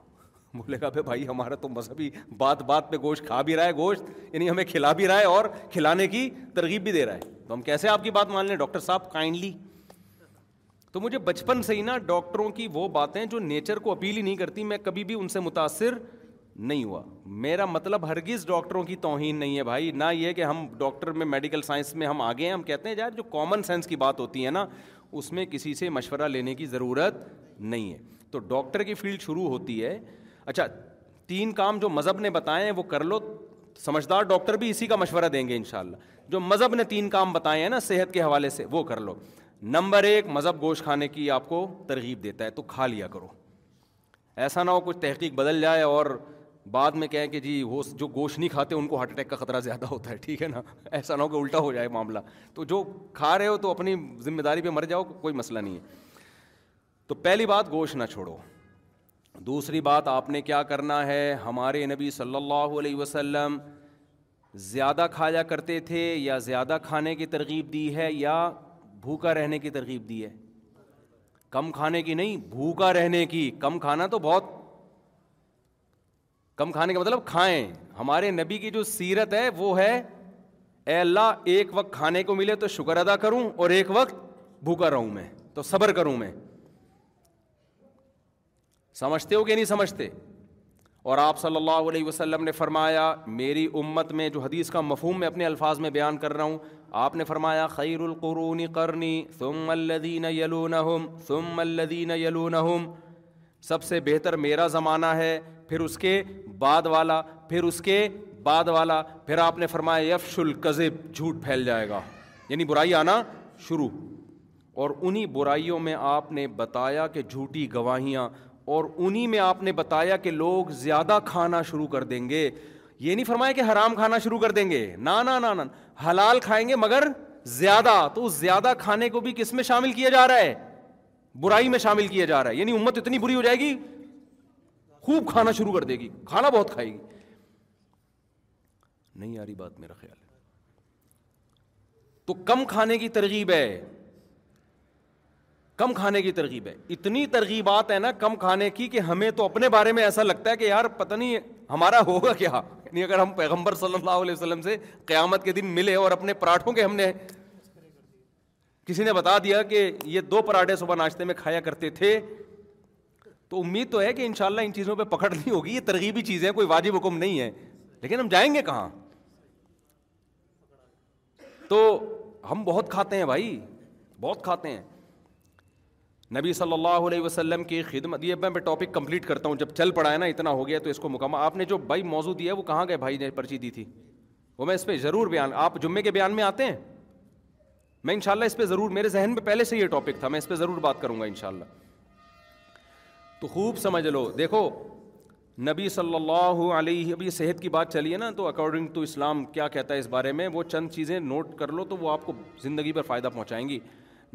Speaker 4: بولے کہا پہ بھائی ہمارا تو مذہبی بات بات پہ گوشت کھا بھی رہا ہے گوشت یعنی ہمیں کھلا بھی رہا ہے اور کھلانے کی ترغیب بھی دے رہا ہے تو ہم کیسے آپ کی بات مان لیں ڈاکٹر صاحب کائنڈلی تو مجھے بچپن سے ہی نا ڈاکٹروں کی وہ باتیں جو نیچر کو اپیل ہی نہیں کرتی میں کبھی بھی ان سے متاثر نہیں ہوا میرا مطلب ہرگز ڈاکٹروں کی توہین نہیں ہے بھائی نہ یہ کہ ہم ڈاکٹر میں میڈیکل سائنس میں ہم آگے ہیں ہم کہتے ہیں یار جو کامن سینس کی بات ہوتی ہے نا اس میں کسی سے مشورہ لینے کی ضرورت نہیں ہے تو ڈاکٹر کی فیلڈ شروع ہوتی ہے اچھا تین کام جو مذہب نے بتائے ہیں وہ کر لو سمجھدار ڈاکٹر بھی اسی کا مشورہ دیں گے انشاءاللہ جو مذہب نے تین کام بتائے ہیں نا صحت کے حوالے سے وہ کر لو نمبر ایک مذہب گوشت کھانے کی آپ کو ترغیب دیتا ہے تو کھا لیا کرو ایسا نہ ہو کچھ تحقیق بدل جائے اور بعد میں کہیں کہ جی وہ جو گوشت نہیں کھاتے ان کو ہارٹ اٹیک کا خطرہ زیادہ ہوتا ہے ٹھیک ہے نا ایسا نہ ہو کہ الٹا ہو جائے معاملہ تو جو کھا رہے ہو تو اپنی ذمہ داری پہ مر جاؤ کوئی مسئلہ نہیں ہے تو پہلی بات گوشت نہ چھوڑو دوسری بات آپ نے کیا کرنا ہے ہمارے نبی صلی اللہ علیہ وسلم زیادہ کھایا کرتے تھے یا زیادہ کھانے کی ترغیب دی ہے یا بھوکا رہنے کی ترغیب دی ہے کم کھانے کی نہیں بھوکا رہنے کی کم کھانا تو بہت کم کھانے کا مطلب کھائیں ہمارے نبی کی جو سیرت ہے وہ ہے اے اللہ ایک وقت کھانے کو ملے تو شکر ادا کروں اور ایک وقت بھوکا رہوں میں تو صبر کروں میں سمجھتے ہو کہ نہیں سمجھتے اور آپ صلی اللہ علیہ وسلم نے فرمایا میری امت میں جو حدیث کا مفہوم میں اپنے الفاظ میں بیان کر رہا ہوں آپ نے فرمایا خیر القرون قرنی ثم الذین یلونہم ثم الذین یلونہم سب سے بہتر میرا زمانہ ہے پھر اس کے بعد والا پھر اس کے بعد والا پھر آپ نے فرمایا یفش القذب جھوٹ پھیل جائے گا یعنی برائی آنا شروع اور انہی برائیوں میں آپ نے بتایا کہ جھوٹی گواہیاں اور انہی میں آپ نے بتایا کہ لوگ زیادہ کھانا شروع کر دیں گے یہ نہیں فرمایا کہ حرام کھانا شروع کر دیں گے نہ حلال کھائیں گے مگر زیادہ تو اس زیادہ کھانے کو بھی کس میں شامل کیا جا رہا ہے برائی میں شامل کیا جا رہا ہے یعنی امت اتنی بری ہو جائے گی خوب کھانا شروع کر دے گی کھانا بہت کھائے گی نہیں آ رہی بات میرا خیال ہے تو کم کھانے کی ترغیب ہے کم کھانے کی ترغیب ہے اتنی ترغیبات ہیں نا کم کھانے کی کہ ہمیں تو اپنے بارے میں ایسا لگتا ہے کہ یار پتہ نہیں ہمارا ہوگا کیا اگر ہم پیغمبر صلی اللہ علیہ وسلم سے قیامت کے دن ملے اور اپنے پراٹھوں کے ہم نے کسی نے بتا دیا کہ یہ دو پراٹھے صبح ناشتے میں کھایا کرتے تھے تو امید تو ہے کہ انشاءاللہ ان چیزوں پہ پکڑ نہیں ہوگی یہ ترغیبی چیز ہے کوئی واجب حکم نہیں ہے لیکن ہم جائیں گے کہاں تو ہم بہت کھاتے ہیں بھائی بہت کھاتے ہیں نبی صلی اللہ علیہ وسلم کی خدمت یہ میں ٹاپک کمپلیٹ کرتا ہوں جب چل پڑا ہے نا اتنا ہو گیا تو اس کو مکمل آپ نے جو بھائی موضوع دیا وہ کہاں گئے بھائی نے پرچی دی تھی وہ میں اس پہ ضرور بیان آپ جمعے کے بیان میں آتے ہیں میں انشاءاللہ اس پہ ضرور میرے ذہن میں پہلے سے یہ ٹاپک تھا میں اس پہ ضرور بات کروں گا انشاءاللہ تو خوب سمجھ لو دیکھو نبی صلی اللہ علیہ صحت کی بات چلی ہے نا تو اکارڈنگ ٹو اسلام کیا کہتا ہے اس بارے میں وہ چند چیزیں نوٹ کر لو تو وہ آپ کو زندگی پر فائدہ پہنچائیں گی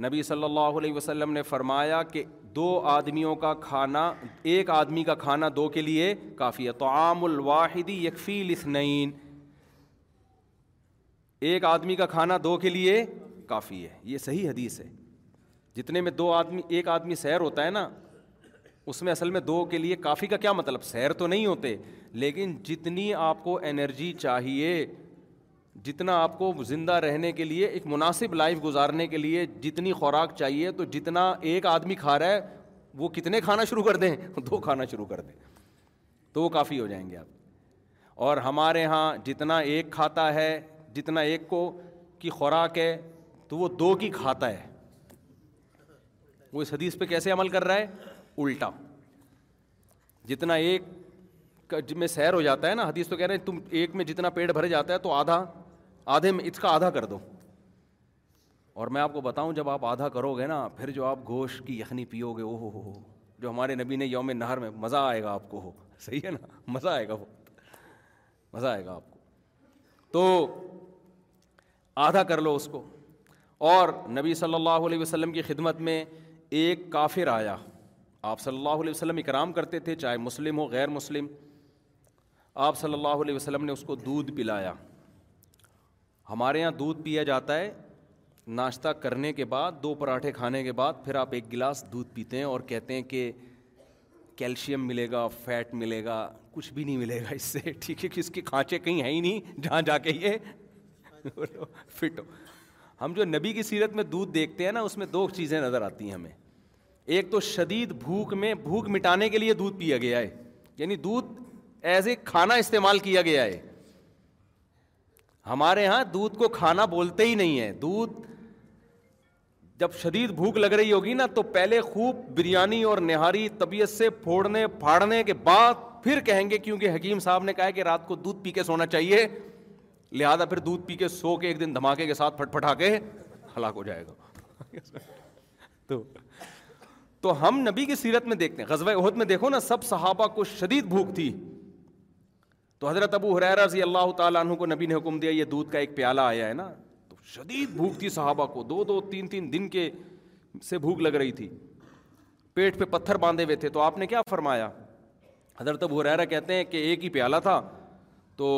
Speaker 4: نبی صلی اللہ علیہ وسلم نے فرمایا کہ دو آدمیوں کا کھانا ایک آدمی کا کھانا دو کے لیے کافی ہے تو عام الواحدی یکفی لسنعین ایک آدمی کا کھانا دو کے لیے کافی ہے یہ صحیح حدیث ہے جتنے میں دو آدمی ایک آدمی سیر ہوتا ہے نا اس میں اصل میں دو کے لیے کافی کا کیا مطلب سیر تو نہیں ہوتے لیکن جتنی آپ کو انرجی چاہیے جتنا آپ کو زندہ رہنے کے لیے ایک مناسب لائف گزارنے کے لیے جتنی خوراک چاہیے تو جتنا ایک آدمی کھا رہا ہے وہ کتنے کھانا شروع کر دیں دو کھانا شروع کر دیں تو وہ کافی ہو جائیں گے آپ اور ہمارے ہاں جتنا ایک کھاتا ہے جتنا ایک کو کی خوراک ہے تو وہ دو کی کھاتا ہے وہ اس حدیث پہ کیسے عمل کر رہا ہے الٹا جتنا ایک میں سیر ہو جاتا ہے نا حدیث تو کہہ رہے ہیں تم ایک میں جتنا پیٹ بھر جاتا ہے تو آدھا آدھے میں اس کا آدھا کر دو اور میں آپ کو بتاؤں جب آپ آدھا کرو گے نا پھر جو آپ گوشت کی یخنی پیو گے او ہو ہو جو ہمارے نبی نے یوم نہر میں مزہ آئے گا آپ کو ہو صحیح ہے نا مزہ آئے گا وہ مزہ آئے گا آپ کو تو آدھا کر لو اس کو اور نبی صلی اللہ علیہ وسلم کی خدمت میں ایک کافر آیا آپ صلی اللہ علیہ وسلم اکرام کرتے تھے چاہے مسلم ہو غیر مسلم آپ صلی اللہ علیہ وسلم نے اس کو دودھ پلایا ہمارے یہاں دودھ پیا جاتا ہے ناشتہ کرنے کے بعد دو پراٹھے کھانے کے بعد پھر آپ ایک گلاس دودھ پیتے ہیں اور کہتے ہیں کہ کیلشیم ملے گا فیٹ ملے گا کچھ بھی نہیں ملے گا اس سے ٹھیک ہے کہ اس کے کھانچے کہیں ہیں ہی نہیں جہاں جا کے یہ فٹ ہو ہم جو نبی کی سیرت میں دودھ دیکھتے ہیں نا اس میں دو چیزیں نظر آتی ہیں ہمیں ایک تو شدید بھوک میں بھوک مٹانے کے لیے دودھ پیا گیا ہے یعنی دودھ ایز اے کھانا استعمال کیا گیا ہے ہمارے یہاں دودھ کو کھانا بولتے ہی نہیں ہے دودھ جب شدید بھوک لگ رہی ہوگی نا تو پہلے خوب بریانی اور نہاری طبیعت سے پھوڑنے پھاڑنے کے بعد پھر کہیں گے کیونکہ حکیم صاحب نے کہا کہ رات کو دودھ پی کے سونا چاہیے لہذا پھر دودھ پی کے سو کے ایک دن دھماکے کے ساتھ پھٹ پھٹا کے ہلاک ہو جائے گا تو تو ہم نبی کی سیرت میں دیکھتے ہیں غزوہ عہد میں دیکھو نا سب صحابہ کو شدید بھوک تھی تو حضرت ابو حریرا رضی اللہ تعالیٰ عنہ کو نبی نے حکم دیا یہ دودھ کا ایک پیالہ آیا ہے نا تو شدید بھوک تھی صحابہ کو دو دو تین تین دن کے سے بھوک لگ رہی تھی پیٹ پہ پتھر باندھے ہوئے تھے تو آپ نے کیا فرمایا حضرت ابو حریرہ کہتے ہیں کہ ایک ہی پیالہ تھا تو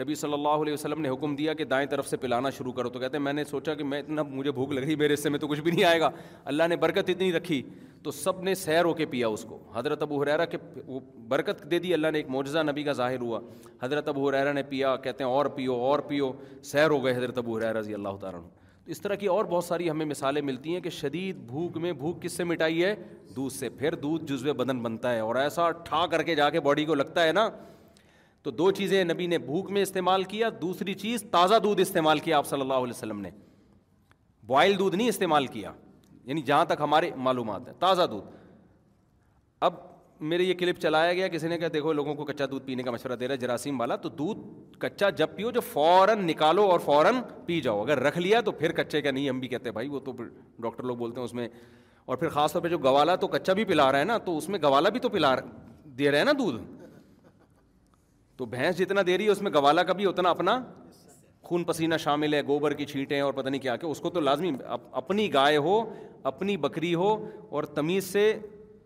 Speaker 4: نبی صلی اللہ علیہ وسلم نے حکم دیا کہ دائیں طرف سے پلانا شروع کرو تو کہتے ہیں میں نے سوچا کہ میں اتنا مجھے بھوک لگ رہی میرے حصے میں تو کچھ بھی نہیں آئے گا اللہ نے برکت اتنی رکھی تو سب نے سیر ہو کے پیا اس کو حضرت ابو حریرہ کے وہ برکت دے دی اللہ نے ایک معجزہ نبی کا ظاہر ہوا حضرت ابو حریرہ نے پیا کہتے ہیں اور پیو اور پیو سیر ہو گئے حضرت ابو حریرا رضی اللہ تعالیٰ تو اس طرح کی اور بہت ساری ہمیں مثالیں ملتی ہیں کہ شدید بھوک میں بھوک کس سے مٹائی ہے دودھ سے پھر دودھ جزو بدن بنتا ہے اور ایسا ٹھا کر کے جا کے باڈی کو لگتا ہے نا تو دو چیزیں نبی نے بھوک میں استعمال کیا دوسری چیز تازہ دودھ استعمال کیا آپ صلی اللہ علیہ وسلم نے بوائل دودھ نہیں استعمال کیا یعنی جہاں تک ہمارے معلومات ہیں تازہ دودھ اب میرے یہ کلپ چلایا گیا کسی نے کہا دیکھو لوگوں کو کچا دودھ پینے کا مشورہ دے رہا ہے جراثیم والا تو دودھ کچا جب پیو جو فوراً نکالو اور فوراً پی جاؤ اگر رکھ لیا تو پھر کچے کا نہیں ہم بھی کہتے ہیں بھائی وہ تو ڈاکٹر لوگ بولتے ہیں اس میں اور پھر خاص طور پہ جو گوالا تو کچا بھی پلا رہا ہے نا تو اس میں گوالا بھی تو پلا دے رہے ہیں نا دودھ تو بھینس جتنا دے رہی ہے اس میں گوالا کا بھی اتنا اپنا خون پسینہ شامل ہے گوبر کی چھینٹیں اور پتہ نہیں کیا کہ اس کو تو لازمی اپنی گائے ہو اپنی بکری ہو اور تمیز سے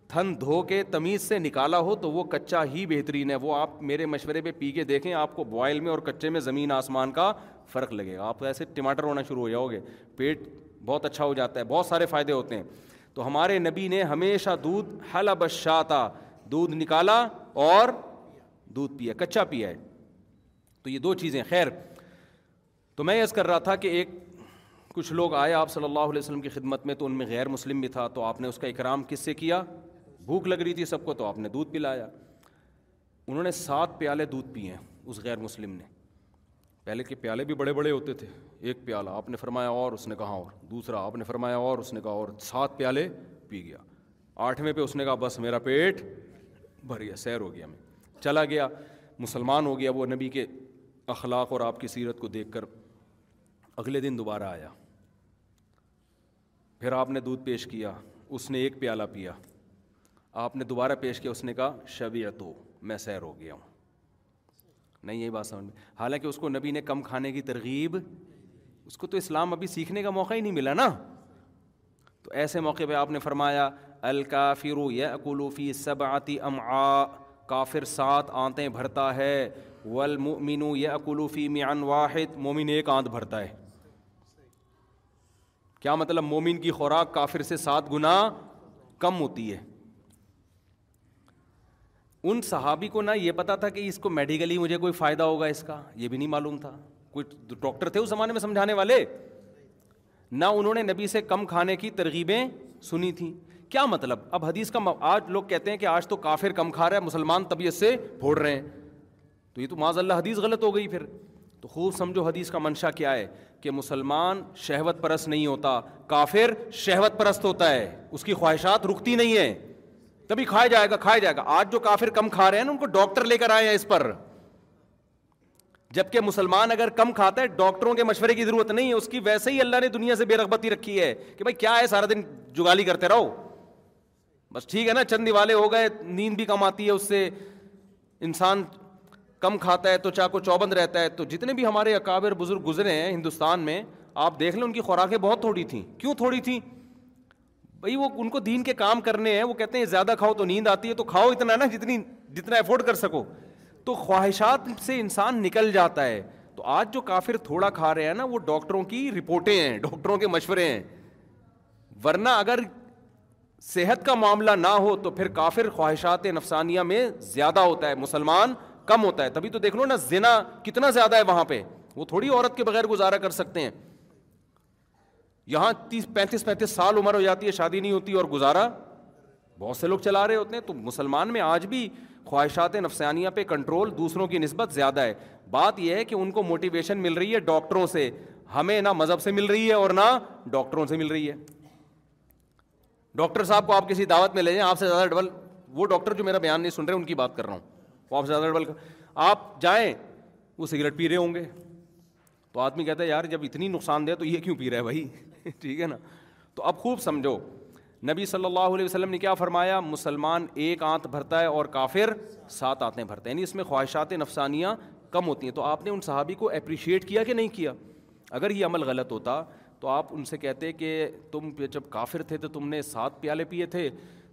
Speaker 4: تھن دھو کے تمیز سے نکالا ہو تو وہ کچا ہی بہترین ہے وہ آپ میرے مشورے پہ پی کے دیکھیں آپ کو بوائل میں اور کچے میں زمین آسمان کا فرق لگے گا آپ ایسے ٹماٹر ہونا شروع ہو جاؤ گے پیٹ بہت اچھا ہو جاتا ہے بہت سارے فائدے ہوتے ہیں تو ہمارے نبی نے ہمیشہ دودھ حل بشاتا دودھ نکالا اور دودھ پیا کچا پیا ہے تو یہ دو چیزیں خیر تو میں یس کر رہا تھا کہ ایک کچھ لوگ آئے آپ صلی اللہ علیہ وسلم کی خدمت میں تو ان میں غیر مسلم بھی تھا تو آپ نے اس کا اکرام کس سے کیا بھوک لگ رہی تھی سب کو تو آپ نے دودھ پلایا انہوں نے سات پیالے دودھ پیے ہیں اس غیر مسلم نے پہلے کے پیالے بھی بڑے بڑے ہوتے تھے ایک پیالہ آپ نے فرمایا اور اس نے کہا اور دوسرا آپ نے فرمایا اور اس نے کہا اور سات پیالے پی گیا آٹھویں پہ اس نے کہا بس میرا پیٹ بھر گیا سیر ہو گیا میں چلا گیا مسلمان ہو گیا وہ نبی کے اخلاق اور آپ کی سیرت کو دیکھ کر اگلے دن دوبارہ آیا پھر آپ نے دودھ پیش کیا اس نے ایک پیالہ پیا آپ نے دوبارہ پیش کیا اس نے کہا شبیت ہو میں سیر ہو گیا ہوں نہیں یہی بات میں حالانکہ اس کو نبی نے کم کھانے کی ترغیب اس کو تو اسلام ابھی سیکھنے کا موقع ہی نہیں ملا نا تو ایسے موقع پہ آپ نے فرمایا الکافرو یا اکولوفی آتی ام کافر سات آنتیں بھرتا ہے ول یا اقلوفی میان واحد مومن ایک آنت بھرتا ہے کیا مطلب مومن کی خوراک کافر سے سات گنا کم ہوتی ہے ان صحابی کو نہ یہ پتا تھا کہ اس کو میڈیکلی مجھے کوئی فائدہ ہوگا اس کا یہ بھی نہیں معلوم تھا کوئی ڈاکٹر تھے اس زمانے میں سمجھانے والے نہ انہوں نے نبی سے کم کھانے کی ترغیبیں سنی تھیں کیا مطلب اب حدیث کا آج لوگ کہتے ہیں کہ آج تو کافر کم کھا رہا ہے مسلمان طبیعت سے پھوڑ رہے ہیں تو یہ تو معاذ اللہ حدیث غلط ہو گئی پھر تو خوب سمجھو حدیث کا منشا کیا ہے کہ مسلمان شہوت پرست نہیں ہوتا کافر شہوت پرست ہوتا ہے اس کی خواہشات رکتی نہیں ہے تبھی کھایا جائے گا کھایا جائے گا آج جو کافر کم کھا رہے ہیں نا ان کو ڈاکٹر لے کر آئے ہیں اس پر جبکہ مسلمان اگر کم کھاتا ہے ڈاکٹروں کے مشورے کی ضرورت نہیں ہے اس کی ویسے ہی اللہ نے دنیا سے بے رغبتی رکھی ہے کہ بھائی کیا ہے سارا دن جگالی کرتے رہو بس ٹھیک ہے نا چند دیوالے ہو گئے نیند بھی کم آتی ہے اس سے انسان کم کھاتا ہے تو چاہ کو چوبند رہتا ہے تو جتنے بھی ہمارے اکابر بزرگ گزرے ہیں ہندوستان میں آپ دیکھ لیں ان کی خوراکیں بہت تھوڑی تھیں کیوں تھوڑی تھیں بھائی وہ ان کو دین کے کام کرنے ہیں وہ کہتے ہیں زیادہ کھاؤ تو نیند آتی ہے تو کھاؤ اتنا نا جتنی جتنا افورڈ کر سکو تو خواہشات سے انسان نکل جاتا ہے تو آج جو کافر تھوڑا کھا رہے ہیں نا وہ ڈاکٹروں کی رپورٹیں ہیں ڈاکٹروں کے مشورے ہیں ورنہ اگر صحت کا معاملہ نہ ہو تو پھر کافر خواہشات نفسانیہ میں زیادہ ہوتا ہے مسلمان کم ہوتا ہے تبھی تو دیکھ لو نا زنا کتنا زیادہ ہے وہاں پہ وہ تھوڑی عورت کے بغیر گزارا کر سکتے ہیں یہاں تیس پینتیس پینتیس سال عمر ہو جاتی ہے شادی نہیں ہوتی اور گزارا بہت سے لوگ چلا رہے ہوتے ہیں تو مسلمان میں آج بھی خواہشات نفسانیہ پہ کنٹرول دوسروں کی نسبت زیادہ ہے بات یہ ہے کہ ان کو موٹیویشن مل رہی ہے ڈاکٹروں سے ہمیں نہ مذہب سے مل رہی ہے اور نہ ڈاکٹروں سے مل رہی ہے ڈاکٹر صاحب کو آپ کسی دعوت میں لے جائیں آپ سے زیادہ ڈبل وہ ڈاکٹر جو میرا بیان نہیں سن رہے ان کی بات کر رہا ہوں وہ آپ سے زیادہ ڈبل آپ جائیں وہ سگریٹ پی رہے ہوں گے تو آدمی کہتا ہے یار جب اتنی نقصان دہ تو یہ کیوں پی رہا ہے بھائی ٹھیک ہے نا تو اب خوب سمجھو نبی صلی اللہ علیہ وسلم نے کیا فرمایا مسلمان ایک آنت بھرتا ہے اور کافر سات آنتیں بھرتا ہے یعنی اس میں خواہشات نفسانیاں کم ہوتی ہیں تو آپ نے ان صحابی کو اپریشیٹ کیا کہ نہیں کیا اگر یہ عمل غلط ہوتا تو آپ ان سے کہتے کہ تم جب کافر تھے تو تم نے سات پیالے پیے تھے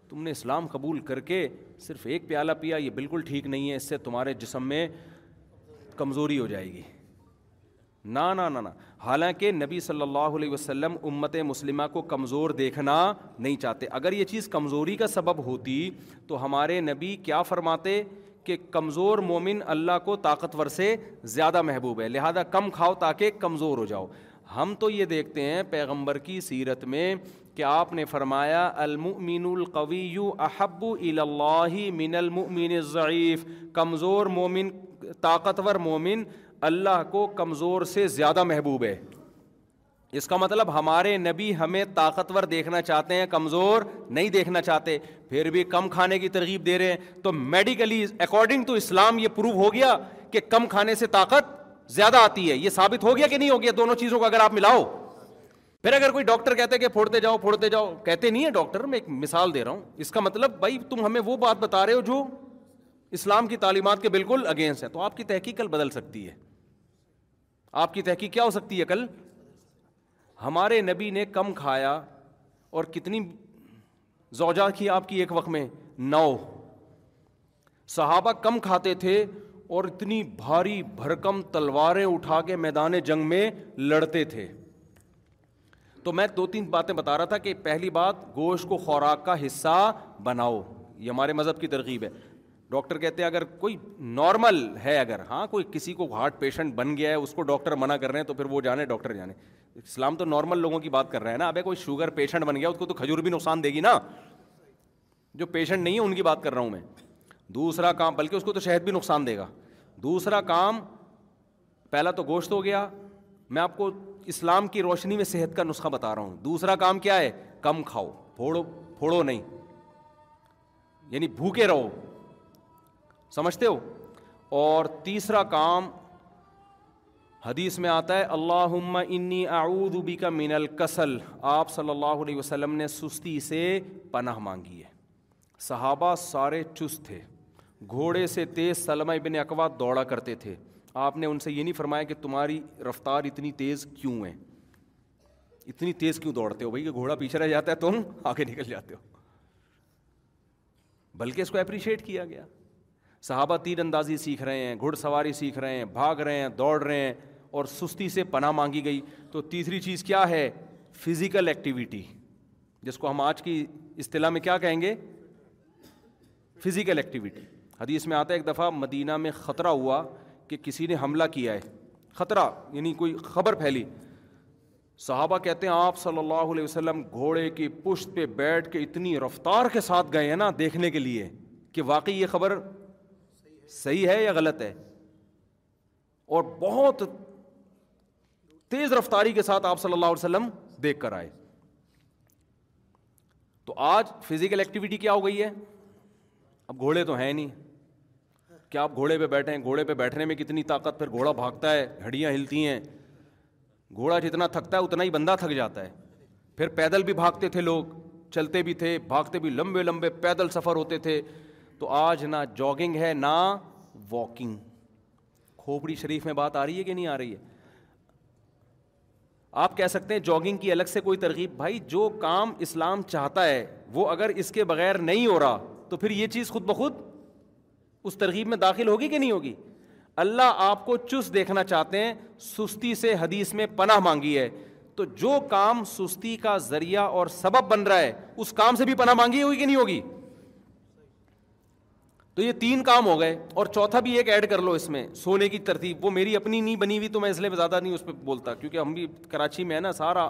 Speaker 4: تم نے اسلام قبول کر کے صرف ایک پیالہ پیا یہ بالکل ٹھیک نہیں ہے اس سے تمہارے جسم میں کمزوری ہو جائے گی نا نا نہ حالانکہ نبی صلی اللہ علیہ وسلم امت مسلمہ کو کمزور دیکھنا نہیں چاہتے اگر یہ چیز کمزوری کا سبب ہوتی تو ہمارے نبی کیا فرماتے کہ کمزور مومن اللہ کو طاقتور سے زیادہ محبوب ہے لہذا کم کھاؤ تاکہ کمزور ہو جاؤ ہم تو یہ دیکھتے ہیں پیغمبر کی سیرت میں کہ آپ نے فرمایا المؤمن القوی احب اللہ من المؤمن ضعیف کمزور مومن طاقتور مومن اللہ کو کمزور سے زیادہ محبوب ہے اس کا مطلب ہمارے نبی ہمیں طاقتور دیکھنا چاہتے ہیں کمزور نہیں دیکھنا چاہتے پھر بھی کم کھانے کی ترغیب دے رہے ہیں تو میڈیکلی اکارڈنگ ٹو اسلام یہ پروو ہو گیا کہ کم کھانے سے طاقت زیادہ آتی ہے یہ ثابت ہو گیا کہ نہیں ہو گیا دونوں چیزوں کو اگر آپ ملاؤ پھر اگر کوئی ڈاکٹر کہتے کہ پھوڑتے جاؤ پھوڑتے جاؤ کہتے نہیں ہے ڈاکٹر میں ایک مثال دے رہا ہوں اس کا مطلب بھائی تم ہمیں وہ بات بتا رہے ہو جو اسلام کی تعلیمات کے بالکل اگینسٹ ہے تو آپ کی تحقیق کل بدل سکتی ہے آپ کی تحقیق کیا ہو سکتی ہے کل ہمارے نبی نے کم کھایا اور کتنی زوجہ کی آپ کی ایک وقت میں نو صحابہ کم کھاتے تھے اور اتنی بھاری بھرکم تلواریں اٹھا کے میدان جنگ میں لڑتے تھے تو میں دو تین باتیں بتا رہا تھا کہ پہلی بات گوشت کو خوراک کا حصہ بناؤ یہ ہمارے مذہب کی ترغیب ہے ڈاکٹر کہتے ہیں اگر کوئی نارمل ہے اگر ہاں کوئی کسی کو ہارٹ پیشنٹ بن گیا ہے اس کو ڈاکٹر منع کر رہے ہیں تو پھر وہ جانے ڈاکٹر جانے اسلام تو نارمل لوگوں کی بات کر رہے ہیں نا ابھی کوئی شوگر پیشنٹ بن گیا اس کو تو کھجور بھی نقصان دے گی نا جو پیشنٹ نہیں ہے ان کی بات کر رہا ہوں میں دوسرا کام بلکہ اس کو تو شہد بھی نقصان دے گا دوسرا کام پہلا تو گوشت ہو گیا میں آپ کو اسلام کی روشنی میں صحت کا نسخہ بتا رہا ہوں دوسرا کام کیا ہے کم کھاؤ پھوڑو پھوڑو نہیں یعنی بھوکے رہو سمجھتے ہو اور تیسرا کام حدیث میں آتا ہے اللہ انی بی کا من الکسل آپ صلی اللہ علیہ وسلم نے سستی سے پناہ مانگی ہے صحابہ سارے چست تھے گھوڑے سے تیز سلمہ ابن اقوا دوڑا کرتے تھے آپ نے ان سے یہ نہیں فرمایا کہ تمہاری رفتار اتنی تیز کیوں ہے اتنی تیز کیوں دوڑتے ہو بھائی کہ گھوڑا پیچھے رہ جاتا ہے تم آگے نکل جاتے ہو بلکہ اس کو اپریشیٹ کیا گیا صحابہ تیر اندازی سیکھ رہے ہیں گھڑ سواری سیکھ رہے ہیں بھاگ رہے ہیں دوڑ رہے ہیں اور سستی سے پناہ مانگی گئی تو تیسری چیز کیا ہے فزیکل ایکٹیویٹی جس کو ہم آج کی اصطلاح میں کیا کہیں گے فزیکل ایکٹیویٹی حدیث میں آتا ہے ایک دفعہ مدینہ میں خطرہ ہوا کہ کسی نے حملہ کیا ہے خطرہ یعنی کوئی خبر پھیلی صحابہ کہتے ہیں آپ صلی اللہ علیہ وسلم گھوڑے کی پشت پہ بیٹھ کے اتنی رفتار کے ساتھ گئے ہیں نا دیکھنے کے لیے کہ واقعی یہ خبر صحیح ہے یا غلط ہے اور بہت تیز رفتاری کے ساتھ آپ صلی اللہ علیہ وسلم دیکھ کر آئے تو آج فزیکل ایکٹیویٹی کیا ہو گئی ہے اب گھوڑے تو ہیں نہیں کیا آپ گھوڑے پہ بیٹھے ہیں گھوڑے پہ بیٹھنے میں کتنی طاقت پھر گھوڑا بھاگتا ہے ہڈیاں ہلتی ہیں گھوڑا جتنا تھکتا ہے اتنا ہی بندہ تھک جاتا ہے پھر پیدل بھی بھاگتے تھے لوگ چلتے بھی تھے بھاگتے بھی لمبے لمبے پیدل سفر ہوتے تھے تو آج نہ جاگنگ ہے نہ واکنگ کھوپڑی شریف میں بات آ رہی ہے کہ نہیں آ رہی ہے آپ کہہ سکتے ہیں جاگنگ کی الگ سے کوئی ترغیب بھائی جو کام اسلام چاہتا ہے وہ اگر اس کے بغیر نہیں ہو رہا تو پھر یہ چیز خود بخود اس ترغیب میں داخل ہوگی کہ نہیں ہوگی اللہ آپ کو چست دیکھنا چاہتے ہیں سستی سے حدیث میں پناہ مانگی ہے تو جو کام سستی کا ذریعہ اور سبب بن رہا ہے اس کام سے بھی پناہ مانگی ہوگی کہ نہیں ہوگی تو یہ تین کام ہو گئے اور چوتھا بھی ایک ایڈ کر لو اس میں سونے کی ترتیب وہ میری اپنی نہیں بنی ہوئی تو میں اس لیے زیادہ نہیں اس پہ بولتا کیونکہ ہم بھی کراچی میں ہے نا سارا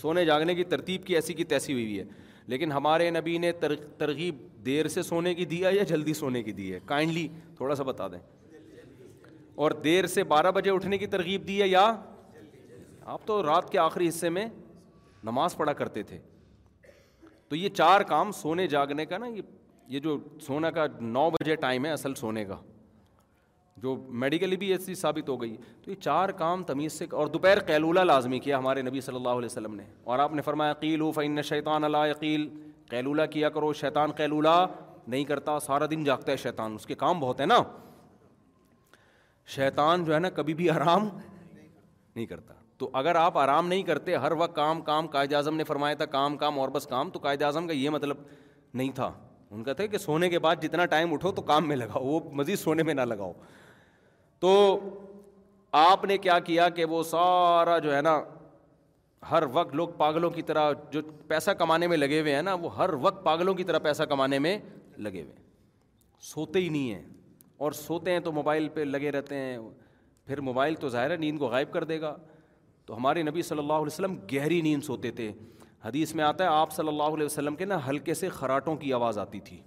Speaker 4: سونے جاگنے کی ترتیب کی ایسی کی تیسی ہوئی ہوئی ہے لیکن ہمارے نبی نے ترغیب دیر سے سونے کی دیا یا جلدی سونے کی دی ہے کائنڈلی تھوڑا سا بتا دیں اور دیر سے بارہ بجے اٹھنے کی ترغیب دی ہے یا آپ تو رات کے آخری حصے میں نماز پڑھا کرتے تھے تو یہ چار کام سونے جاگنے کا نا یہ جو سونا کا نو بجے ٹائم ہے اصل سونے کا جو میڈیکلی بھی یہ چیز ثابت ہو گئی تو یہ چار کام تمیز سے اور دوپہر قیلولہ لازمی کیا ہمارے نبی صلی اللہ علیہ وسلم نے اور آپ نے فرمایا قیل و فن شیطان اللہ عقیل قیلولہ کیا کرو شیطان قیلولہ نہیں کرتا سارا دن جاگتا ہے شیطان اس کے کام بہت ہیں نا شیطان جو ہے نا کبھی بھی آرام نہیں کرتا تو اگر آپ آرام نہیں کرتے ہر وقت کام کام قائد اعظم نے فرمایا تھا کام کام اور بس کام تو قائد اعظم کا یہ مطلب نہیں تھا ان کا تھا کہ سونے کے بعد جتنا ٹائم اٹھو تو کام میں لگاؤ وہ مزید سونے میں نہ لگاؤ تو آپ نے کیا کیا کہ وہ سارا جو ہے نا ہر وقت لوگ پاگلوں کی طرح جو پیسہ کمانے میں لگے ہوئے ہیں نا وہ ہر وقت پاگلوں کی طرح پیسہ کمانے میں لگے ہوئے ہیں سوتے ہی نہیں ہیں اور سوتے ہیں تو موبائل پہ لگے رہتے ہیں پھر موبائل تو ظاہر ہے نیند کو غائب کر دے گا تو ہمارے نبی صلی اللہ علیہ وسلم گہری نیند سوتے تھے حدیث میں آتا ہے آپ صلی اللہ علیہ وسلم کے نا ہلکے سے خراٹوں کی آواز آتی تھی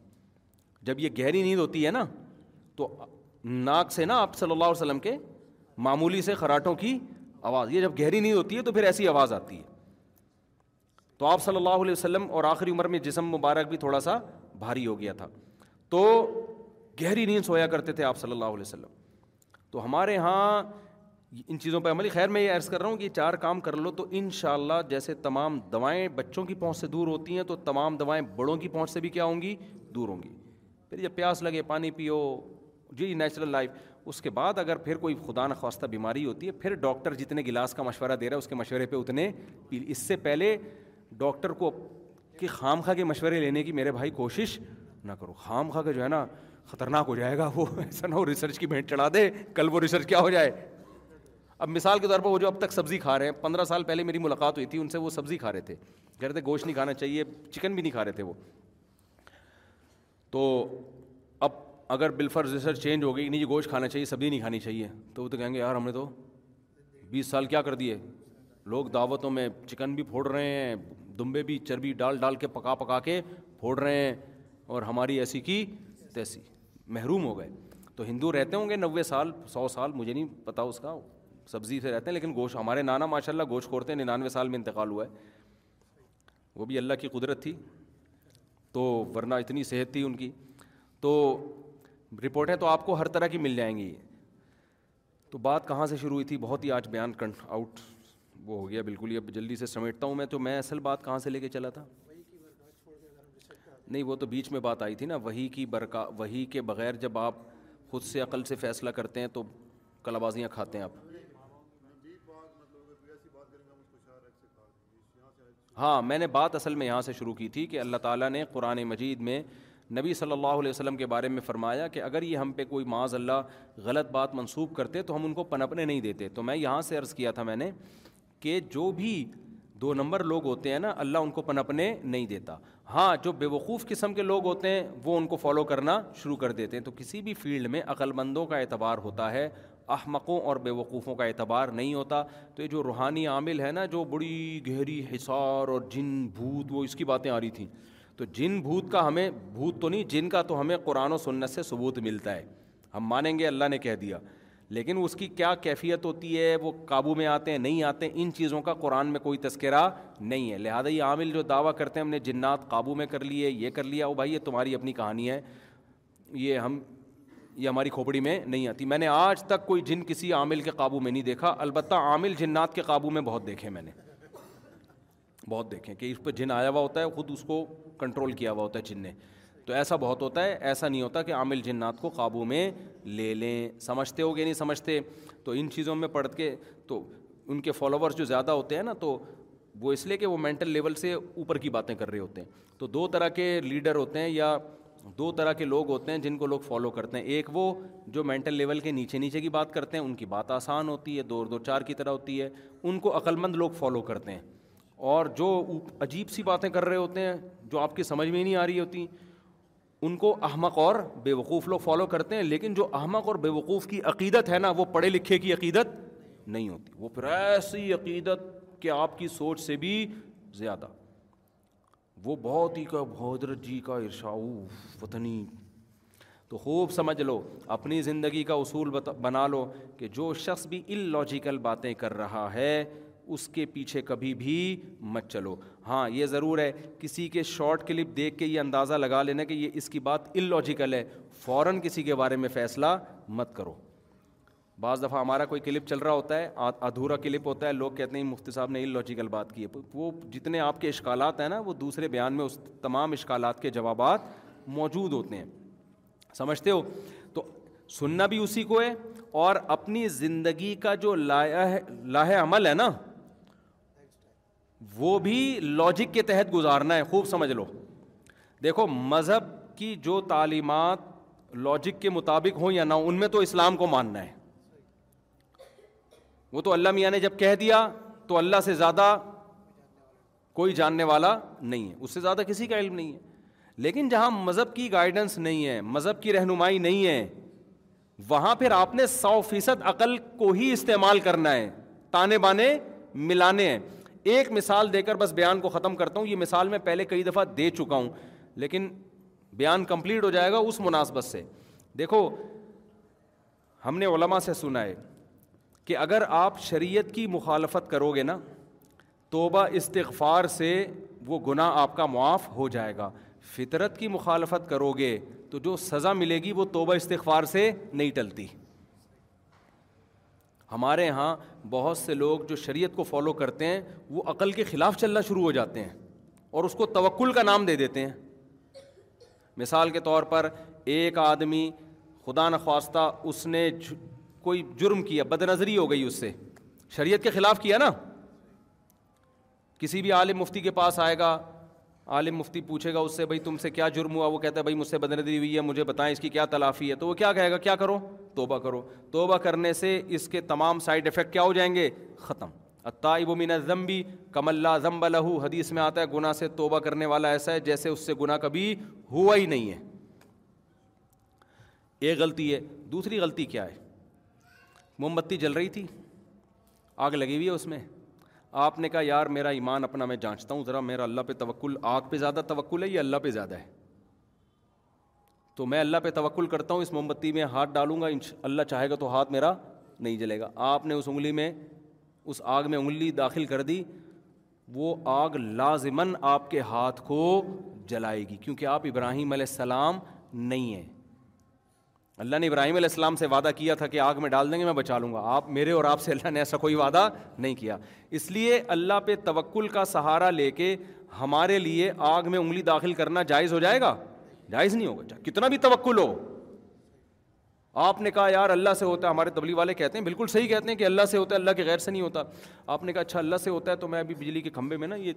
Speaker 4: جب یہ گہری نیند ہوتی ہے نا تو ناک سے نا آپ صلی اللہ علیہ وسلم کے معمولی سے خراٹوں کی آواز یہ جب گہری نہیں ہوتی ہے تو پھر ایسی آواز آتی ہے تو آپ صلی اللہ علیہ وسلم اور آخری عمر میں جسم مبارک بھی تھوڑا سا بھاری ہو گیا تھا تو گہری نیند سویا کرتے تھے آپ صلی اللہ علیہ وسلم تو ہمارے یہاں ان چیزوں پہ عملی خیر میں یہ عرض کر رہا ہوں کہ چار کام کر لو تو ان شاء اللہ جیسے تمام دوائیں بچوں کی پہنچ سے دور ہوتی ہیں تو تمام دوائیں بڑوں کی پہنچ سے بھی کیا ہوں گی دور ہوں گی پھر جب پیاس لگے پانی پیو جی نیچرل لائف اس کے بعد اگر پھر کوئی خدا نخواستہ بیماری ہوتی ہے پھر ڈاکٹر جتنے گلاس کا مشورہ دے رہا ہے اس کے مشورے پہ اتنے اس سے پہلے ڈاکٹر کو کہ خام خواہ کے مشورے لینے کی میرے بھائی کوشش نہ کرو خام خواہ کا جو ہے نا خطرناک ہو جائے گا وہ ایسا نہ ہو ریسرچ کی بھینٹ چڑھا دے کل وہ ریسرچ کیا ہو جائے اب مثال کے طور پر وہ جو اب تک سبزی کھا رہے ہیں پندرہ سال پہلے میری ملاقات ہوئی تھی ان سے وہ سبزی کھا رہے تھے کہہ رہے تھے گوشت نہیں کھانا چاہیے چکن بھی نہیں کھا رہے تھے وہ تو اگر بلفر سر چینج ہو گئی نہیں جی گوشت کھانا چاہیے سبزی نہیں کھانی چاہیے تو وہ تو کہیں گے یار ہم نے تو بیس سال کیا کر دیے لوگ دعوتوں میں چکن بھی پھوڑ رہے ہیں دمبے بھی چربی ڈال ڈال کے پکا پکا کے پھوڑ رہے ہیں اور ہماری ایسی کی تیسی محروم ہو گئے تو ہندو رہتے ہوں گے نوے سال سو سال مجھے نہیں پتا اس کا سبزی سے رہتے ہیں لیکن گوشت ہمارے نانا ماشاء اللہ گوشت کھوڑتے ہیں ننانوے سال میں انتقال ہوا ہے وہ بھی اللہ کی قدرت تھی تو ورنہ اتنی صحت تھی ان کی تو رپورٹیں تو آپ کو ہر طرح کی مل جائیں گی تو بات کہاں سے شروع ہوئی تھی بہت ہی آج بیان کنٹ آؤٹ وہ ہو گیا بالکل ہی اب جلدی سے سمیٹتا ہوں میں تو میں اصل بات کہاں سے لے کے چلا تھا نہیں وہ تو بیچ میں بات آئی تھی نا وہی کی برکا وہی کے بغیر جب آپ خود سے عقل سے فیصلہ کرتے ہیں تو کلابازیاں کھاتے ہیں آپ ہاں میں نے بات اصل میں یہاں سے شروع کی تھی کہ اللہ تعالیٰ نے قرآن مجید میں نبی صلی اللہ علیہ وسلم کے بارے میں فرمایا کہ اگر یہ ہم پہ کوئی معاذ اللہ غلط بات منسوب کرتے تو ہم ان کو پنپنے نہیں دیتے تو میں یہاں سے عرض کیا تھا میں نے کہ جو بھی دو نمبر لوگ ہوتے ہیں نا اللہ ان کو پنپنے نہیں دیتا ہاں جو بے وقوف قسم کے لوگ ہوتے ہیں وہ ان کو فالو کرنا شروع کر دیتے ہیں تو کسی بھی فیلڈ میں عقل مندوں کا اعتبار ہوتا ہے احمقوں اور بے وقوفوں کا اعتبار نہیں ہوتا تو یہ جو روحانی عامل ہے نا جو بڑی گہری حصار اور جن بھوت وہ اس کی باتیں آ رہی تھیں تو جن بھوت کا ہمیں بھوت تو نہیں جن کا تو ہمیں قرآن و سنت سے ثبوت ملتا ہے ہم مانیں گے اللہ نے کہہ دیا لیکن اس کی کیا کیفیت ہوتی ہے وہ قابو میں آتے ہیں نہیں آتے ہیں ان چیزوں کا قرآن میں کوئی تذکرہ نہیں ہے لہٰذا یہ عامل جو دعویٰ کرتے ہیں ہم نے جنات قابو میں کر لیے یہ کر لیا وہ بھائی یہ تمہاری اپنی کہانی ہے یہ ہم یہ ہماری کھوپڑی میں نہیں آتی میں نے آج تک کوئی جن کسی عامل کے قابو میں نہیں دیکھا البتہ عامل جنات کے قابو میں بہت دیکھے میں نے بہت دیکھیں کہ اس پہ جن آیا ہوا ہوتا ہے خود اس کو کنٹرول کیا ہوا ہوتا ہے جن نے تو ایسا بہت ہوتا ہے ایسا نہیں ہوتا کہ عامل جنات کو قابو میں لے لیں سمجھتے ہو گے نہیں سمجھتے تو ان چیزوں میں پڑھ کے تو ان کے فالوورس جو زیادہ ہوتے ہیں نا تو وہ اس لیے کہ وہ مینٹل لیول سے اوپر کی باتیں کر رہے ہوتے ہیں تو دو طرح کے لیڈر ہوتے ہیں یا دو طرح کے لوگ ہوتے ہیں جن کو لوگ فالو کرتے ہیں ایک وہ جو مینٹل لیول کے نیچے نیچے کی بات کرتے ہیں ان کی بات آسان ہوتی ہے دو دو چار کی طرح ہوتی ہے ان کو عقلمند لوگ فالو کرتے ہیں اور جو عجیب سی باتیں کر رہے ہوتے ہیں جو آپ کی سمجھ میں نہیں آ رہی ہوتی ان کو احمق اور بے وقوف لوگ فالو کرتے ہیں لیکن جو احمق اور بے وقوف کی عقیدت ہے نا وہ پڑھے لکھے کی عقیدت نہیں ہوتی وہ پھر ایسی عقیدت کہ آپ کی سوچ سے بھی زیادہ وہ بہت ہی کا جی کا ارشا وطنی تو خوب سمجھ لو اپنی زندگی کا اصول بنا لو کہ جو شخص بھی ان لاجیکل باتیں کر رہا ہے اس کے پیچھے کبھی بھی مت چلو ہاں یہ ضرور ہے کسی کے شارٹ کلپ دیکھ کے یہ اندازہ لگا لینا کہ یہ اس کی بات ان لاجیکل ہے فوراً کسی کے بارے میں فیصلہ مت کرو بعض دفعہ ہمارا کوئی کلپ چل رہا ہوتا ہے ادھورا کلپ ہوتا ہے لوگ کہتے ہیں مفتی صاحب نے ان لاجیکل بات کی ہے وہ جتنے آپ کے اشکالات ہیں نا وہ دوسرے بیان میں اس تمام اشکالات کے جوابات موجود ہوتے ہیں سمجھتے ہو تو سننا بھی اسی کو ہے اور اپنی زندگی کا جو لاہ لاہ عمل ہے نا وہ بھی لاجک کے تحت گزارنا ہے خوب سمجھ لو دیکھو مذہب کی جو تعلیمات لاجک کے مطابق ہوں یا نہ ان میں تو اسلام کو ماننا ہے وہ تو اللہ میاں نے جب کہہ دیا تو اللہ سے زیادہ کوئی جاننے والا نہیں ہے اس سے زیادہ کسی کا علم نہیں ہے لیکن جہاں مذہب کی گائیڈنس نہیں ہے مذہب کی رہنمائی نہیں ہے وہاں پھر آپ نے سو فیصد عقل کو ہی استعمال کرنا ہے تانے بانے ملانے ہیں ایک مثال دے کر بس بیان کو ختم کرتا ہوں یہ مثال میں پہلے کئی دفعہ دے چکا ہوں لیکن بیان کمپلیٹ ہو جائے گا اس مناسبت سے دیکھو ہم نے علماء سے سنا ہے کہ اگر آپ شریعت کی مخالفت کرو گے نا توبہ استغفار سے وہ گناہ آپ کا معاف ہو جائے گا فطرت کی مخالفت کرو گے تو جو سزا ملے گی وہ توبہ استغفار سے نہیں ٹلتی ہمارے ہاں بہت سے لوگ جو شریعت کو فالو کرتے ہیں وہ عقل کے خلاف چلنا شروع ہو جاتے ہیں اور اس کو توکل کا نام دے دیتے ہیں مثال کے طور پر ایک آدمی خدا نخواستہ اس نے کوئی جرم کیا بد نظری ہو گئی اس سے شریعت کے خلاف کیا نا کسی بھی عالم مفتی کے پاس آئے گا عالم مفتی پوچھے گا اس سے بھائی تم سے کیا جرم ہوا وہ کہتا ہے بھائی مجھ سے بدندی ہوئی ہے مجھے بتائیں اس کی کیا تلافی ہے تو وہ کیا کہے گا کیا کرو توبہ کرو توبہ کرنے سے اس کے تمام سائڈ افیکٹ کیا ہو جائیں گے ختم اتائی من مینا کم اللہ کملا لہو حدیث میں آتا ہے گناہ سے توبہ کرنے والا ایسا ہے جیسے اس سے گناہ کبھی ہوا ہی نہیں ہے ایک غلطی ہے دوسری غلطی کیا ہے موم بتی جل رہی تھی آگ لگی ہوئی ہے اس میں آپ نے کہا یار میرا ایمان اپنا میں جانچتا ہوں ذرا میرا اللہ پہ توکل آگ پہ زیادہ توکل ہے یا اللہ پہ زیادہ ہے تو میں اللہ پہ توکل کرتا ہوں اس موم بتی میں ہاتھ ڈالوں گا اللہ چاہے گا تو ہاتھ میرا نہیں جلے گا آپ نے اس انگلی میں اس آگ میں انگلی داخل کر دی وہ آگ لازماً آپ کے ہاتھ کو جلائے گی کیونکہ آپ ابراہیم علیہ السلام نہیں ہیں اللہ نے ابراہیم علیہ السلام سے وعدہ کیا تھا کہ آگ میں ڈال دیں گے میں بچا لوں گا آپ میرے اور آپ سے اللہ نے ایسا کوئی وعدہ نہیں کیا اس لیے اللہ پہ توکل کا سہارا لے کے ہمارے لیے آگ میں انگلی داخل کرنا جائز ہو جائے گا جائز نہیں ہوگا کتنا بھی توکل ہو آپ نے کہا یار اللہ سے ہوتا ہے ہمارے تبلی والے کہتے ہیں بالکل صحیح کہتے ہیں کہ اللہ سے ہوتا ہے اللہ کے غیر سے نہیں ہوتا آپ نے کہا اچھا اللہ سے ہوتا ہے تو میں ابھی بجلی کے کھمبے میں نا یہ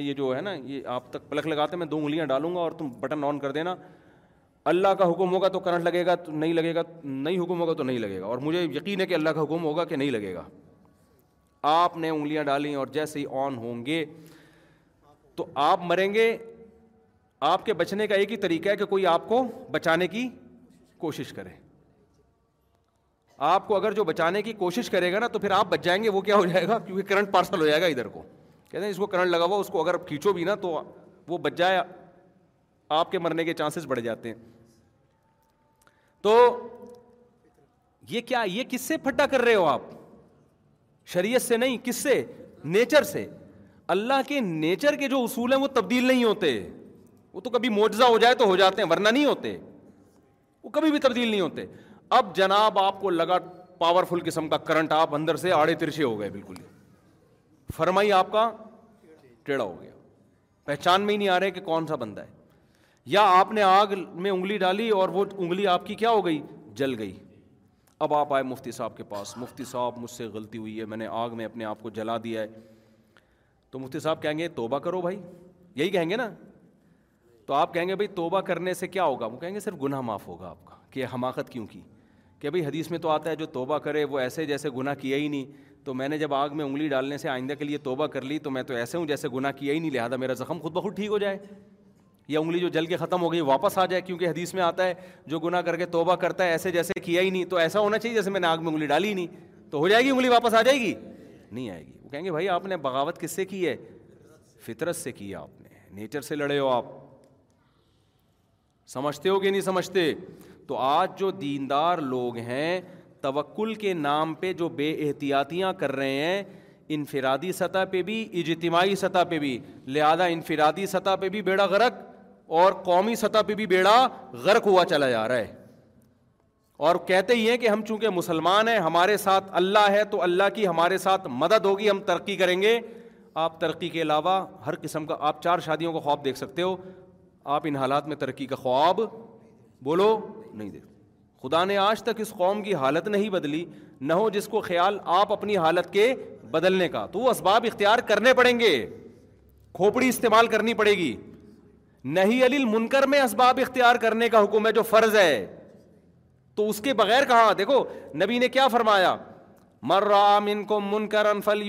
Speaker 4: یہ جو ہے نا یہ آپ تک پلک لگاتے ہیں میں دو انگلیاں ڈالوں گا اور تم بٹن آن کر دینا اللہ کا حکم ہوگا تو کرنٹ لگے گا تو نہیں لگے گا نہیں حکم ہوگا تو نہیں لگے گا اور مجھے یقین ہے کہ اللہ کا حکم ہوگا کہ نہیں لگے گا آپ نے انگلیاں ڈالیں اور جیسے ہی آن ہوں گے تو آپ مریں گے آپ کے بچنے کا ایک ہی طریقہ ہے کہ کوئی آپ کو بچانے کی کوشش کرے آپ کو اگر جو بچانے کی کوشش کرے گا نا تو پھر آپ بچ جائیں گے وہ کیا ہو جائے گا کیونکہ کرنٹ پارسل ہو جائے گا ادھر کو کہتے ہیں اس کو کرنٹ لگا ہوا اس کو اگر کھینچو بھی نا تو وہ بچ جائے آپ کے مرنے کے چانسز بڑھ جاتے ہیں تو یہ کیا یہ کس سے پھٹا کر رہے ہو آپ شریعت سے نہیں کس سے نیچر سے اللہ کے نیچر کے جو اصول ہیں وہ تبدیل نہیں ہوتے وہ تو کبھی معجزہ ہو جائے تو ہو جاتے ہیں ورنہ نہیں ہوتے وہ کبھی بھی تبدیل نہیں ہوتے اب جناب آپ کو لگا پاورفل قسم کا کرنٹ آپ اندر سے آڑے ترچے ہو گئے بالکل فرمائی آپ کا ٹیڑھا ہو گیا پہچان میں ہی نہیں آ رہے کہ کون سا بندہ ہے یا آپ نے آگ میں انگلی ڈالی اور وہ انگلی آپ کی کیا ہو گئی جل گئی اب آپ آئے مفتی صاحب کے پاس مفتی صاحب مجھ سے غلطی ہوئی ہے میں نے آگ میں اپنے آپ کو جلا دیا ہے تو مفتی صاحب کہیں گے توبہ کرو بھائی یہی کہیں گے نا تو آپ کہیں گے بھائی توبہ کرنے سے کیا ہوگا وہ کہیں گے صرف گناہ معاف ہوگا آپ کا کہ حماقت کیوں کی کہ بھائی حدیث میں تو آتا ہے جو توبہ کرے وہ ایسے جیسے گناہ کیا ہی نہیں تو میں نے جب آگ میں انگلی ڈالنے سے آئندہ کے لیے توبہ کر لی تو میں تو ایسے ہوں جیسے گناہ کیا ہی نہیں لہٰذا میرا زخم خود بخود ٹھیک ہو جائے یا انگلی جو جل کے ختم ہو گئی واپس آ جائے کیونکہ حدیث میں آتا ہے جو گناہ کر کے توبہ کرتا ہے ایسے جیسے کیا ہی نہیں تو ایسا ہونا چاہیے جیسے میں نے آگ میں انگلی ڈالی ہی نہیں تو ہو جائے گی انگلی واپس آ جائے گی نہیں آئے گی وہ کہیں گے بھائی آپ نے بغاوت کس سے کی ہے فطرت سے کیا آپ نے نیچر سے لڑے ہو آپ سمجھتے ہو کہ نہیں سمجھتے تو آج جو دیندار لوگ ہیں توکل کے نام پہ جو بے احتیاطیاں کر رہے ہیں انفرادی سطح پہ بھی اجتماعی سطح پہ بھی لہذا انفرادی سطح پہ بھی بیڑا غرق اور قومی سطح پہ بھی بیڑا غرق ہوا چلا جا رہا ہے اور کہتے ہی ہیں کہ ہم چونکہ مسلمان ہیں ہمارے ساتھ اللہ ہے تو اللہ کی ہمارے ساتھ مدد ہوگی ہم ترقی کریں گے آپ ترقی کے علاوہ ہر قسم کا آپ چار شادیوں کا خواب دیکھ سکتے ہو آپ ان حالات میں ترقی کا خواب بولو نہیں دیکھو خدا نے آج تک اس قوم کی حالت نہیں بدلی نہ ہو جس کو خیال آپ اپنی حالت کے بدلنے کا تو وہ اسباب اختیار کرنے پڑیں گے کھوپڑی استعمال کرنی پڑے گی نہیں علی المنکر میں اسباب اختیار کرنے کا حکم ہے جو فرض ہے تو اس کے بغیر کہا دیکھو نبی نے کیا فرمایا مر ان کو من کر انفل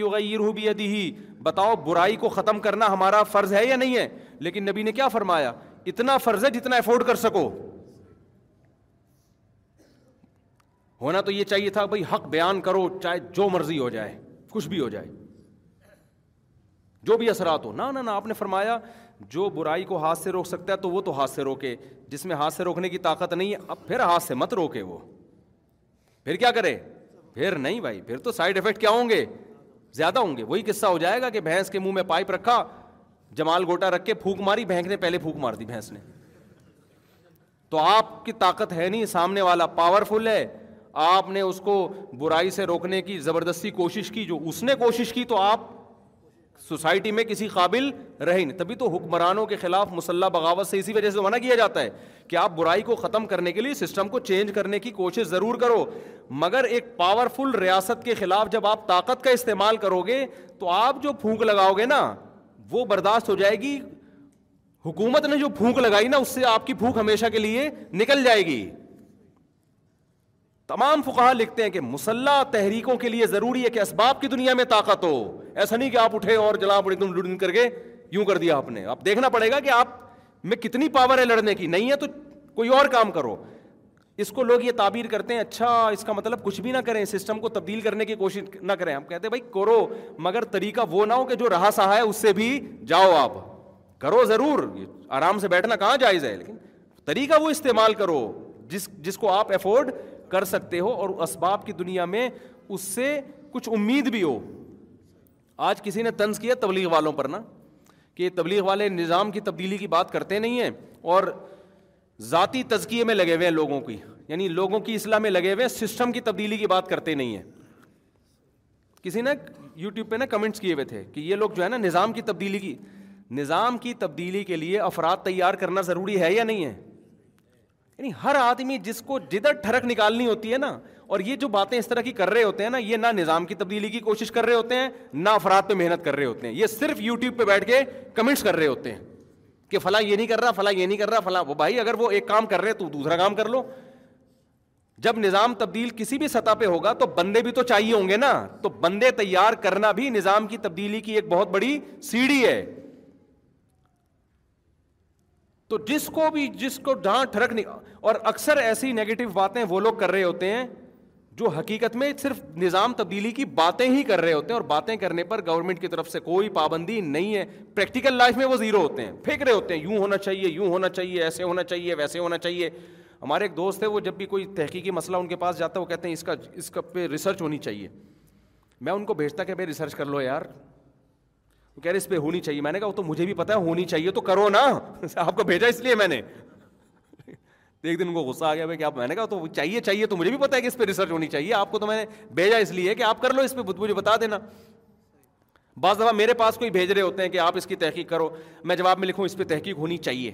Speaker 4: بھی بتاؤ برائی کو ختم کرنا ہمارا فرض ہے یا نہیں ہے لیکن نبی نے کیا فرمایا اتنا فرض ہے جتنا افورڈ کر سکو ہونا تو یہ چاہیے تھا بھائی حق بیان کرو چاہے جو مرضی ہو جائے کچھ بھی ہو جائے جو بھی اثرات ہو نہ آپ نے فرمایا جو برائی کو ہاتھ سے روک سکتا ہے تو وہ تو ہاتھ سے روکے جس میں ہاتھ سے روکنے کی طاقت نہیں ہے اب پھر ہاتھ سے مت روکے وہ پھر کیا کرے پھر نہیں بھائی پھر تو سائڈ افیکٹ کیا ہوں گے زیادہ ہوں گے وہی قصہ ہو جائے گا کہ بھینس کے منہ میں پائپ رکھا جمال گوٹا رکھ کے پھوک ماری بھینک نے پہلے پھونک مار دی بھینس نے تو آپ کی طاقت ہے نہیں سامنے والا پاورفل ہے آپ نے اس کو برائی سے روکنے کی زبردستی کوشش کی جو اس نے کوشش کی تو آپ سوسائٹی میں کسی قابل رہے نہیں تبھی تو حکمرانوں کے خلاف مسلح بغاوت سے اسی وجہ سے منع کیا جاتا ہے کہ آپ برائی کو ختم کرنے کے لیے سسٹم کو چینج کرنے کی کوشش ضرور کرو مگر ایک پاورفل ریاست کے خلاف جب آپ طاقت کا استعمال کرو گے تو آپ جو پھونک لگاؤ گے نا وہ برداشت ہو جائے گی حکومت نے جو پھونک لگائی نا اس سے آپ کی پھونک ہمیشہ کے لیے نکل جائے گی تمام فقہ لکھتے ہیں کہ مسلح تحریکوں کے لیے ضروری ہے کہ اسباب کی دنیا میں طاقت ہو ایسا نہیں کہ آپ اٹھے اور جلا کر کے یوں کر دیا آپ نے آپ دیکھنا پڑے گا کہ آپ میں کتنی پاور ہے لڑنے کی نہیں ہے تو کوئی اور کام کرو اس کو لوگ یہ تعبیر کرتے ہیں اچھا اس کا مطلب کچھ بھی نہ کریں سسٹم کو تبدیل کرنے کی کوشش نہ کریں ہم کہتے ہیں بھائی کرو مگر طریقہ وہ نہ ہو کہ جو رہا سہا ہے اس سے بھی جاؤ آپ کرو ضرور آرام سے بیٹھنا کہاں جائز ہے لیکن طریقہ وہ استعمال کرو جس جس کو آپ افورڈ کر سکتے ہو اور اسباب کی دنیا میں اس سے کچھ امید بھی ہو آج کسی نے طنز کیا تبلیغ والوں پر نا کہ تبلیغ والے نظام کی تبدیلی کی بات کرتے نہیں ہیں اور ذاتی تزکیے میں لگے ہوئے ہیں لوگوں کی یعنی لوگوں کی اصلاح میں لگے ہوئے ہیں سسٹم کی تبدیلی کی بات کرتے نہیں ہیں کسی نے یوٹیوب پہ نا کمنٹس کیے ہوئے تھے کہ یہ لوگ جو ہے نا نظام کی تبدیلی کی نظام کی تبدیلی کے لیے افراد تیار کرنا ضروری ہے یا نہیں ہے یعنی ہر آدمی جس کو جدھر ٹھڑک نکالنی ہوتی ہے نا اور یہ جو باتیں اس طرح کی کر رہے ہوتے ہیں نا یہ نہ نظام کی تبدیلی کی کوشش کر رہے ہوتے ہیں نہ افراد پہ محنت کر رہے ہوتے ہیں یہ صرف یو ٹیوب پہ بیٹھ کے کمنٹس کر رہے ہوتے ہیں کہ فلاں یہ نہیں کر رہا فلاں یہ نہیں کر رہا فلاں وہ بھائی اگر وہ ایک کام کر رہے تو دوسرا کام کر لو جب نظام تبدیل کسی بھی سطح پہ ہوگا تو بندے بھی تو چاہیے ہوں گے نا تو بندے تیار کرنا بھی نظام کی تبدیلی کی ایک بہت بڑی سیڑھی ہے تو جس کو بھی جس کو ڈانٹ ٹھڑک نہیں اور اکثر ایسی نگیٹو باتیں وہ لوگ کر رہے ہوتے ہیں جو حقیقت میں صرف نظام تبدیلی کی باتیں ہی کر رہے ہوتے ہیں اور باتیں کرنے پر گورنمنٹ کی طرف سے کوئی پابندی نہیں ہے پریکٹیکل لائف میں وہ زیرو ہوتے ہیں پھینک رہے ہوتے ہیں یوں ہونا چاہیے یوں ہونا چاہیے ایسے ہونا چاہیے ویسے ہونا چاہیے ہمارے ایک دوست ہے وہ جب بھی کوئی تحقیقی مسئلہ ان کے پاس جاتا ہے وہ کہتے ہیں اس کا اس کا پہ ریسرچ ہونی چاہیے میں ان کو بھیجتا کہ بھائی ریسرچ کر لو یار کہہ رہے اس پہ ہونی چاہیے میں نے کہا وہ تو مجھے بھی پتا ہے ہونی چاہیے تو کرو نا آپ کو بھیجا اس لیے میں نے ایک دن ان کو غصہ آ گیا کہ آپ میں نے کہا تو چاہیے چاہیے تو مجھے بھی پتا ہے کہ اس پہ ریسرچ ہونی چاہیے آپ کو تو میں نے بھیجا اس لیے کہ آپ کر لو اس پہ بدھ مجھے بتا دینا بعض دفعہ میرے پاس کوئی بھیج رہے ہوتے ہیں کہ آپ اس کی تحقیق کرو میں جواب میں لکھوں اس پہ تحقیق ہونی چاہیے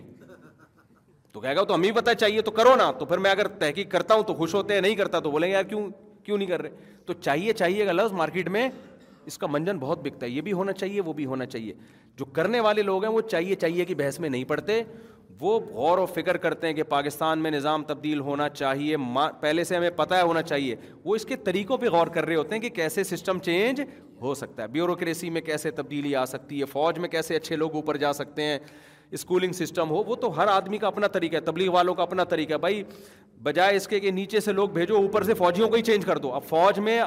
Speaker 4: تو گا تو ہمیں پتا چاہیے تو کرو نا تو پھر میں اگر تحقیق کرتا ہوں تو خوش ہوتے ہیں نہیں کرتا تو بولیں گے یار کیوں کیوں نہیں کر رہے تو چاہیے چاہیے گا لفظ مارکیٹ میں اس کا منجن بہت بکتا ہے یہ بھی ہونا چاہیے وہ بھی ہونا چاہیے جو کرنے والے لوگ ہیں وہ چاہیے چاہیے کہ بحث میں نہیں پڑھتے وہ غور و فکر کرتے ہیں کہ پاکستان میں نظام تبدیل ہونا چاہیے پہلے سے ہمیں پتہ ہے ہونا چاہیے وہ اس کے طریقوں پہ غور کر رہے ہوتے ہیں کہ کیسے سسٹم چینج ہو سکتا ہے بیوروکریسی میں کیسے تبدیلی آ سکتی ہے فوج میں کیسے اچھے لوگ اوپر جا سکتے ہیں اسکولنگ سسٹم ہو وہ تو ہر آدمی کا اپنا طریقہ ہے تبلیغ والوں کا اپنا طریقہ ہے بھائی بجائے اس کے کہ نیچے سے لوگ بھیجو اوپر سے فوجیوں کو ہی چینج کر دو اب فوج میں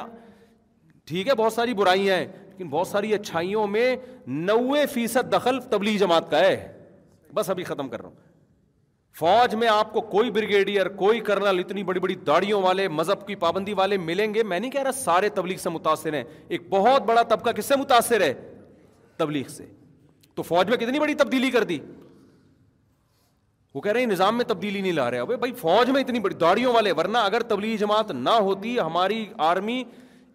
Speaker 4: ٹھیک ہے بہت ساری برائیاں ہیں لیکن بہت ساری اچھائیوں میں نوے فیصد دخل تبلیغ جماعت کا ہے بس ابھی ختم کر رہا ہوں فوج میں آپ کو کوئی بریگیڈیئر کوئی کرنل اتنی بڑی بڑی داڑیوں والے مذہب کی پابندی والے ملیں گے میں نہیں کہہ رہا سارے تبلیغ سے متاثر ہیں ایک بہت بڑا طبقہ کس سے متاثر ہے تبلیغ سے تو فوج میں کتنی بڑی تبدیلی کر دی وہ کہہ رہے ہیں نظام میں تبدیلی نہیں لا رہے بھائی فوج میں اتنی بڑی داڑیوں والے ورنہ اگر تبلیغ جماعت نہ ہوتی ہماری آرمی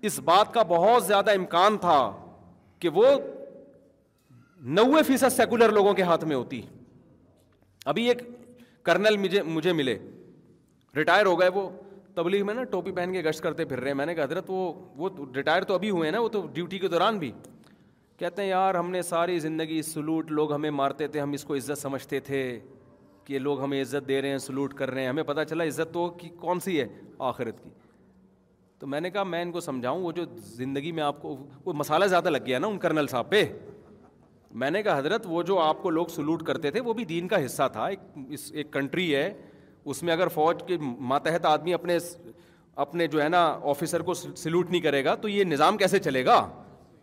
Speaker 4: اس بات کا بہت زیادہ امکان تھا کہ وہ نوے فیصد سیکولر لوگوں کے ہاتھ میں ہوتی ابھی ایک کرنل مجھے مجھے ملے ریٹائر ہو گئے وہ تبلیغ میں نا ٹوپی پہن کے گشت کرتے پھر رہے ہیں میں نے کہا حضرت وہ وہ ریٹائر تو ابھی ہوئے ہیں نا وہ تو ڈیوٹی کے دوران بھی کہتے ہیں یار ہم نے ساری زندگی سلوٹ لوگ ہمیں مارتے تھے ہم اس کو عزت سمجھتے تھے کہ لوگ ہمیں عزت دے رہے ہیں سلوٹ کر رہے ہیں ہمیں پتہ چلا عزت تو کون سی ہے آخرت کی تو میں نے کہا میں ان کو سمجھاؤں وہ جو زندگی میں آپ کو وہ مسالہ زیادہ لگ گیا نا ان کرنل صاحب پہ میں نے کہا حضرت وہ جو آپ کو لوگ سلوٹ کرتے تھے وہ بھی دین کا حصہ تھا ایک اس ایک کنٹری ہے اس میں اگر فوج کے ماتحت آدمی اپنے اپنے جو ہے نا آفیسر کو سلوٹ نہیں کرے گا تو یہ نظام کیسے چلے گا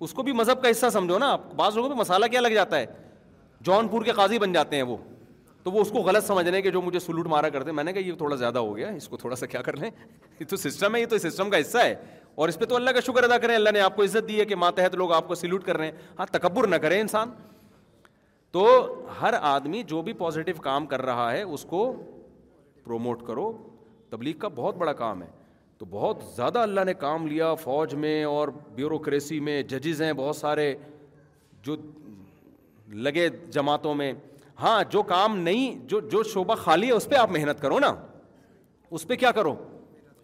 Speaker 4: اس کو بھی مذہب کا حصہ سمجھو نا آپ بعض پہ مسالہ کیا لگ جاتا ہے جون پور کے قاضی بن جاتے ہیں وہ تو وہ اس کو غلط سمجھ رہے ہیں کہ جو مجھے سلوٹ مارا کرتے ہیں میں نے کہا یہ تھوڑا زیادہ ہو گیا اس کو تھوڑا سا کیا کر لیں یہ تو سسٹم ہے یہ تو سسٹم کا حصہ ہے اور اس پہ تو اللہ کا شکر ادا کریں اللہ نے آپ کو عزت دی ہے کہ ماتحت لوگ آپ کو سلوٹ کر رہے ہیں ہاں تکبر نہ کریں انسان تو ہر آدمی جو بھی پازیٹو کام کر رہا ہے اس کو پروموٹ کرو تبلیغ کا بہت بڑا کام ہے تو بہت زیادہ اللہ نے کام لیا فوج میں اور بیوروکریسی میں ججز ہیں بہت سارے جو لگے جماعتوں میں ہاں جو کام نہیں جو جو شعبہ خالی ہے اس پہ آپ محنت کرو نا اس پہ کیا کرو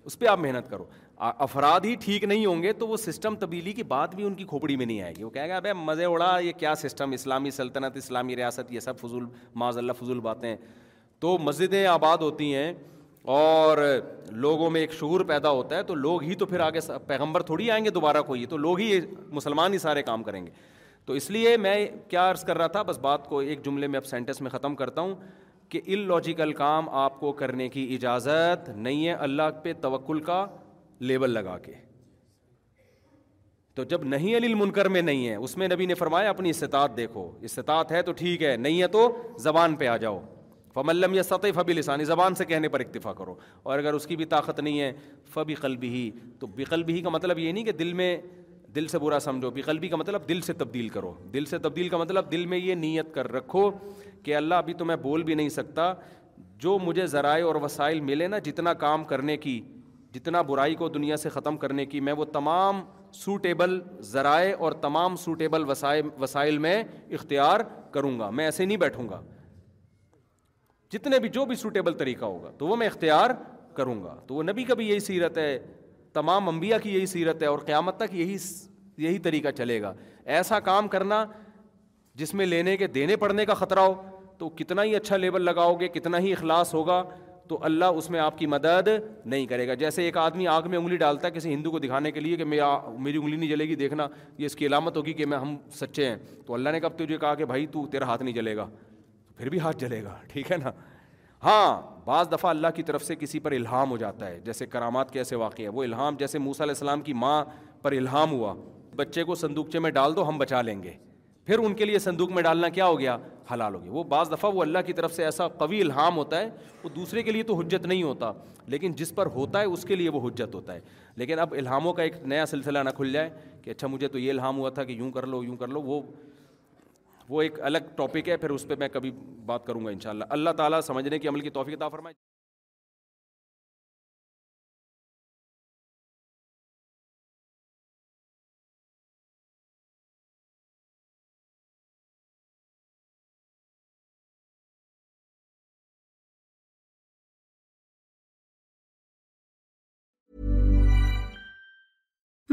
Speaker 4: اس پہ آپ محنت کرو افراد ہی ٹھیک نہیں ہوں گے تو وہ سسٹم تبدیلی کی بات بھی ان کی کھوپڑی میں نہیں آئے گی وہ کہے گا ابھی مزے اڑا یہ کیا سسٹم اسلامی سلطنت اسلامی ریاست یہ سب فضول معذ اللہ فضول باتیں تو مسجدیں آباد ہوتی ہیں اور لوگوں میں ایک شعور پیدا ہوتا ہے تو لوگ ہی تو پھر آگے پیغمبر تھوڑی آئیں گے دوبارہ کوئی تو لوگ ہی مسلمان ہی سارے کام کریں گے تو اس لیے میں کیا عرض کر رہا تھا بس بات کو ایک جملے میں اب سینٹنس میں ختم کرتا ہوں کہ ان لاجیکل کام آپ کو کرنے کی اجازت نہیں ہے اللہ پہ توکل کا لیبل لگا کے تو جب نہیں علی المنکر میں نہیں ہے اس میں نبی نے فرمایا اپنی استطاعت دیکھو استطاعت ہے تو ٹھیک ہے نہیں ہے تو زبان پہ آ جاؤ فملم یا سطح فبی لسانی زبان سے کہنے پر اکتفا کرو اور اگر اس کی بھی طاقت نہیں ہے فبی ہی تو بقلبی ہی کا مطلب یہ نہیں کہ دل میں دل سے برا سمجھو بھی قلبی کا مطلب دل سے تبدیل کرو دل سے تبدیل کا مطلب دل میں یہ نیت کر رکھو کہ اللہ ابھی تو میں بول بھی نہیں سکتا جو مجھے ذرائع اور وسائل ملے نا جتنا کام کرنے کی جتنا برائی کو دنیا سے ختم کرنے کی میں وہ تمام سوٹیبل ذرائع اور تمام سوٹیبل وسائل وسائل میں اختیار کروں گا میں ایسے نہیں بیٹھوں گا جتنے بھی جو بھی سوٹیبل طریقہ ہوگا تو وہ میں اختیار کروں گا تو وہ نبی کا بھی یہی سیرت ہے تمام انبیاء کی یہی سیرت ہے اور قیامت تک یہی یہی طریقہ چلے گا ایسا کام کرنا جس میں لینے کے دینے پڑنے کا خطرہ ہو تو کتنا ہی اچھا لیبل لگاؤ گے کتنا ہی اخلاص ہوگا تو اللہ اس میں آپ کی مدد نہیں کرے گا جیسے ایک آدمی آگ میں انگلی ڈالتا ہے کسی ہندو کو دکھانے کے لیے کہ میری انگلی نہیں جلے گی دیکھنا یہ اس کی علامت ہوگی کہ میں ہم سچے ہیں تو اللہ نے کب تجھے کہا کہ بھائی تو تیرا ہاتھ نہیں جلے گا پھر بھی ہاتھ جلے گا ٹھیک ہے نا ہاں بعض دفعہ اللہ کی طرف سے کسی پر الہام ہو جاتا ہے جیسے کرامات کے ایسے واقع ہے وہ الہام جیسے موسیٰ علیہ السلام کی ماں پر الہام ہوا بچے کو سندوکچے میں ڈال دو ہم بچا لیں گے پھر ان کے لیے صندوق میں ڈالنا کیا ہو گیا حلال ہو گیا وہ بعض دفعہ وہ اللہ کی طرف سے ایسا قوی الہام ہوتا ہے وہ دوسرے کے لیے تو حجت نہیں ہوتا لیکن جس پر ہوتا ہے اس کے لیے وہ حجت ہوتا ہے لیکن اب الہاموں کا ایک نیا سلسلہ نہ کھل جائے کہ اچھا مجھے تو یہ الہام ہوا تھا کہ یوں کر لو یوں کر لو وہ وہ ایک الگ ٹاپک ہے پھر اس پہ میں کبھی بات کروں گا انشاءاللہ اللہ تعالیٰ سمجھنے کی عمل کی توفیق عطا فرمائے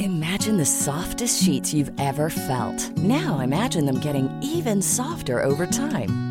Speaker 1: Imagine the softest sheets you've ever felt. Now imagine them getting even softer over time.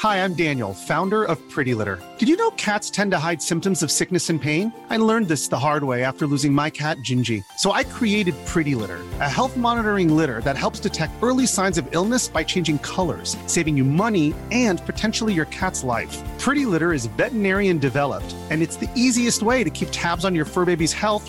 Speaker 7: Hi, I'm Daniel, founder of Pretty Litter. Did you know cats tend to hide symptoms of sickness and pain? I learned this the hard way after losing my cat, Gingy. So I created Pretty Litter, a health monitoring litter that helps detect early signs of illness by changing colors, saving you money and potentially your cat's life. Pretty Litter is veterinarian developed, and it's the easiest way to keep tabs on your fur baby's health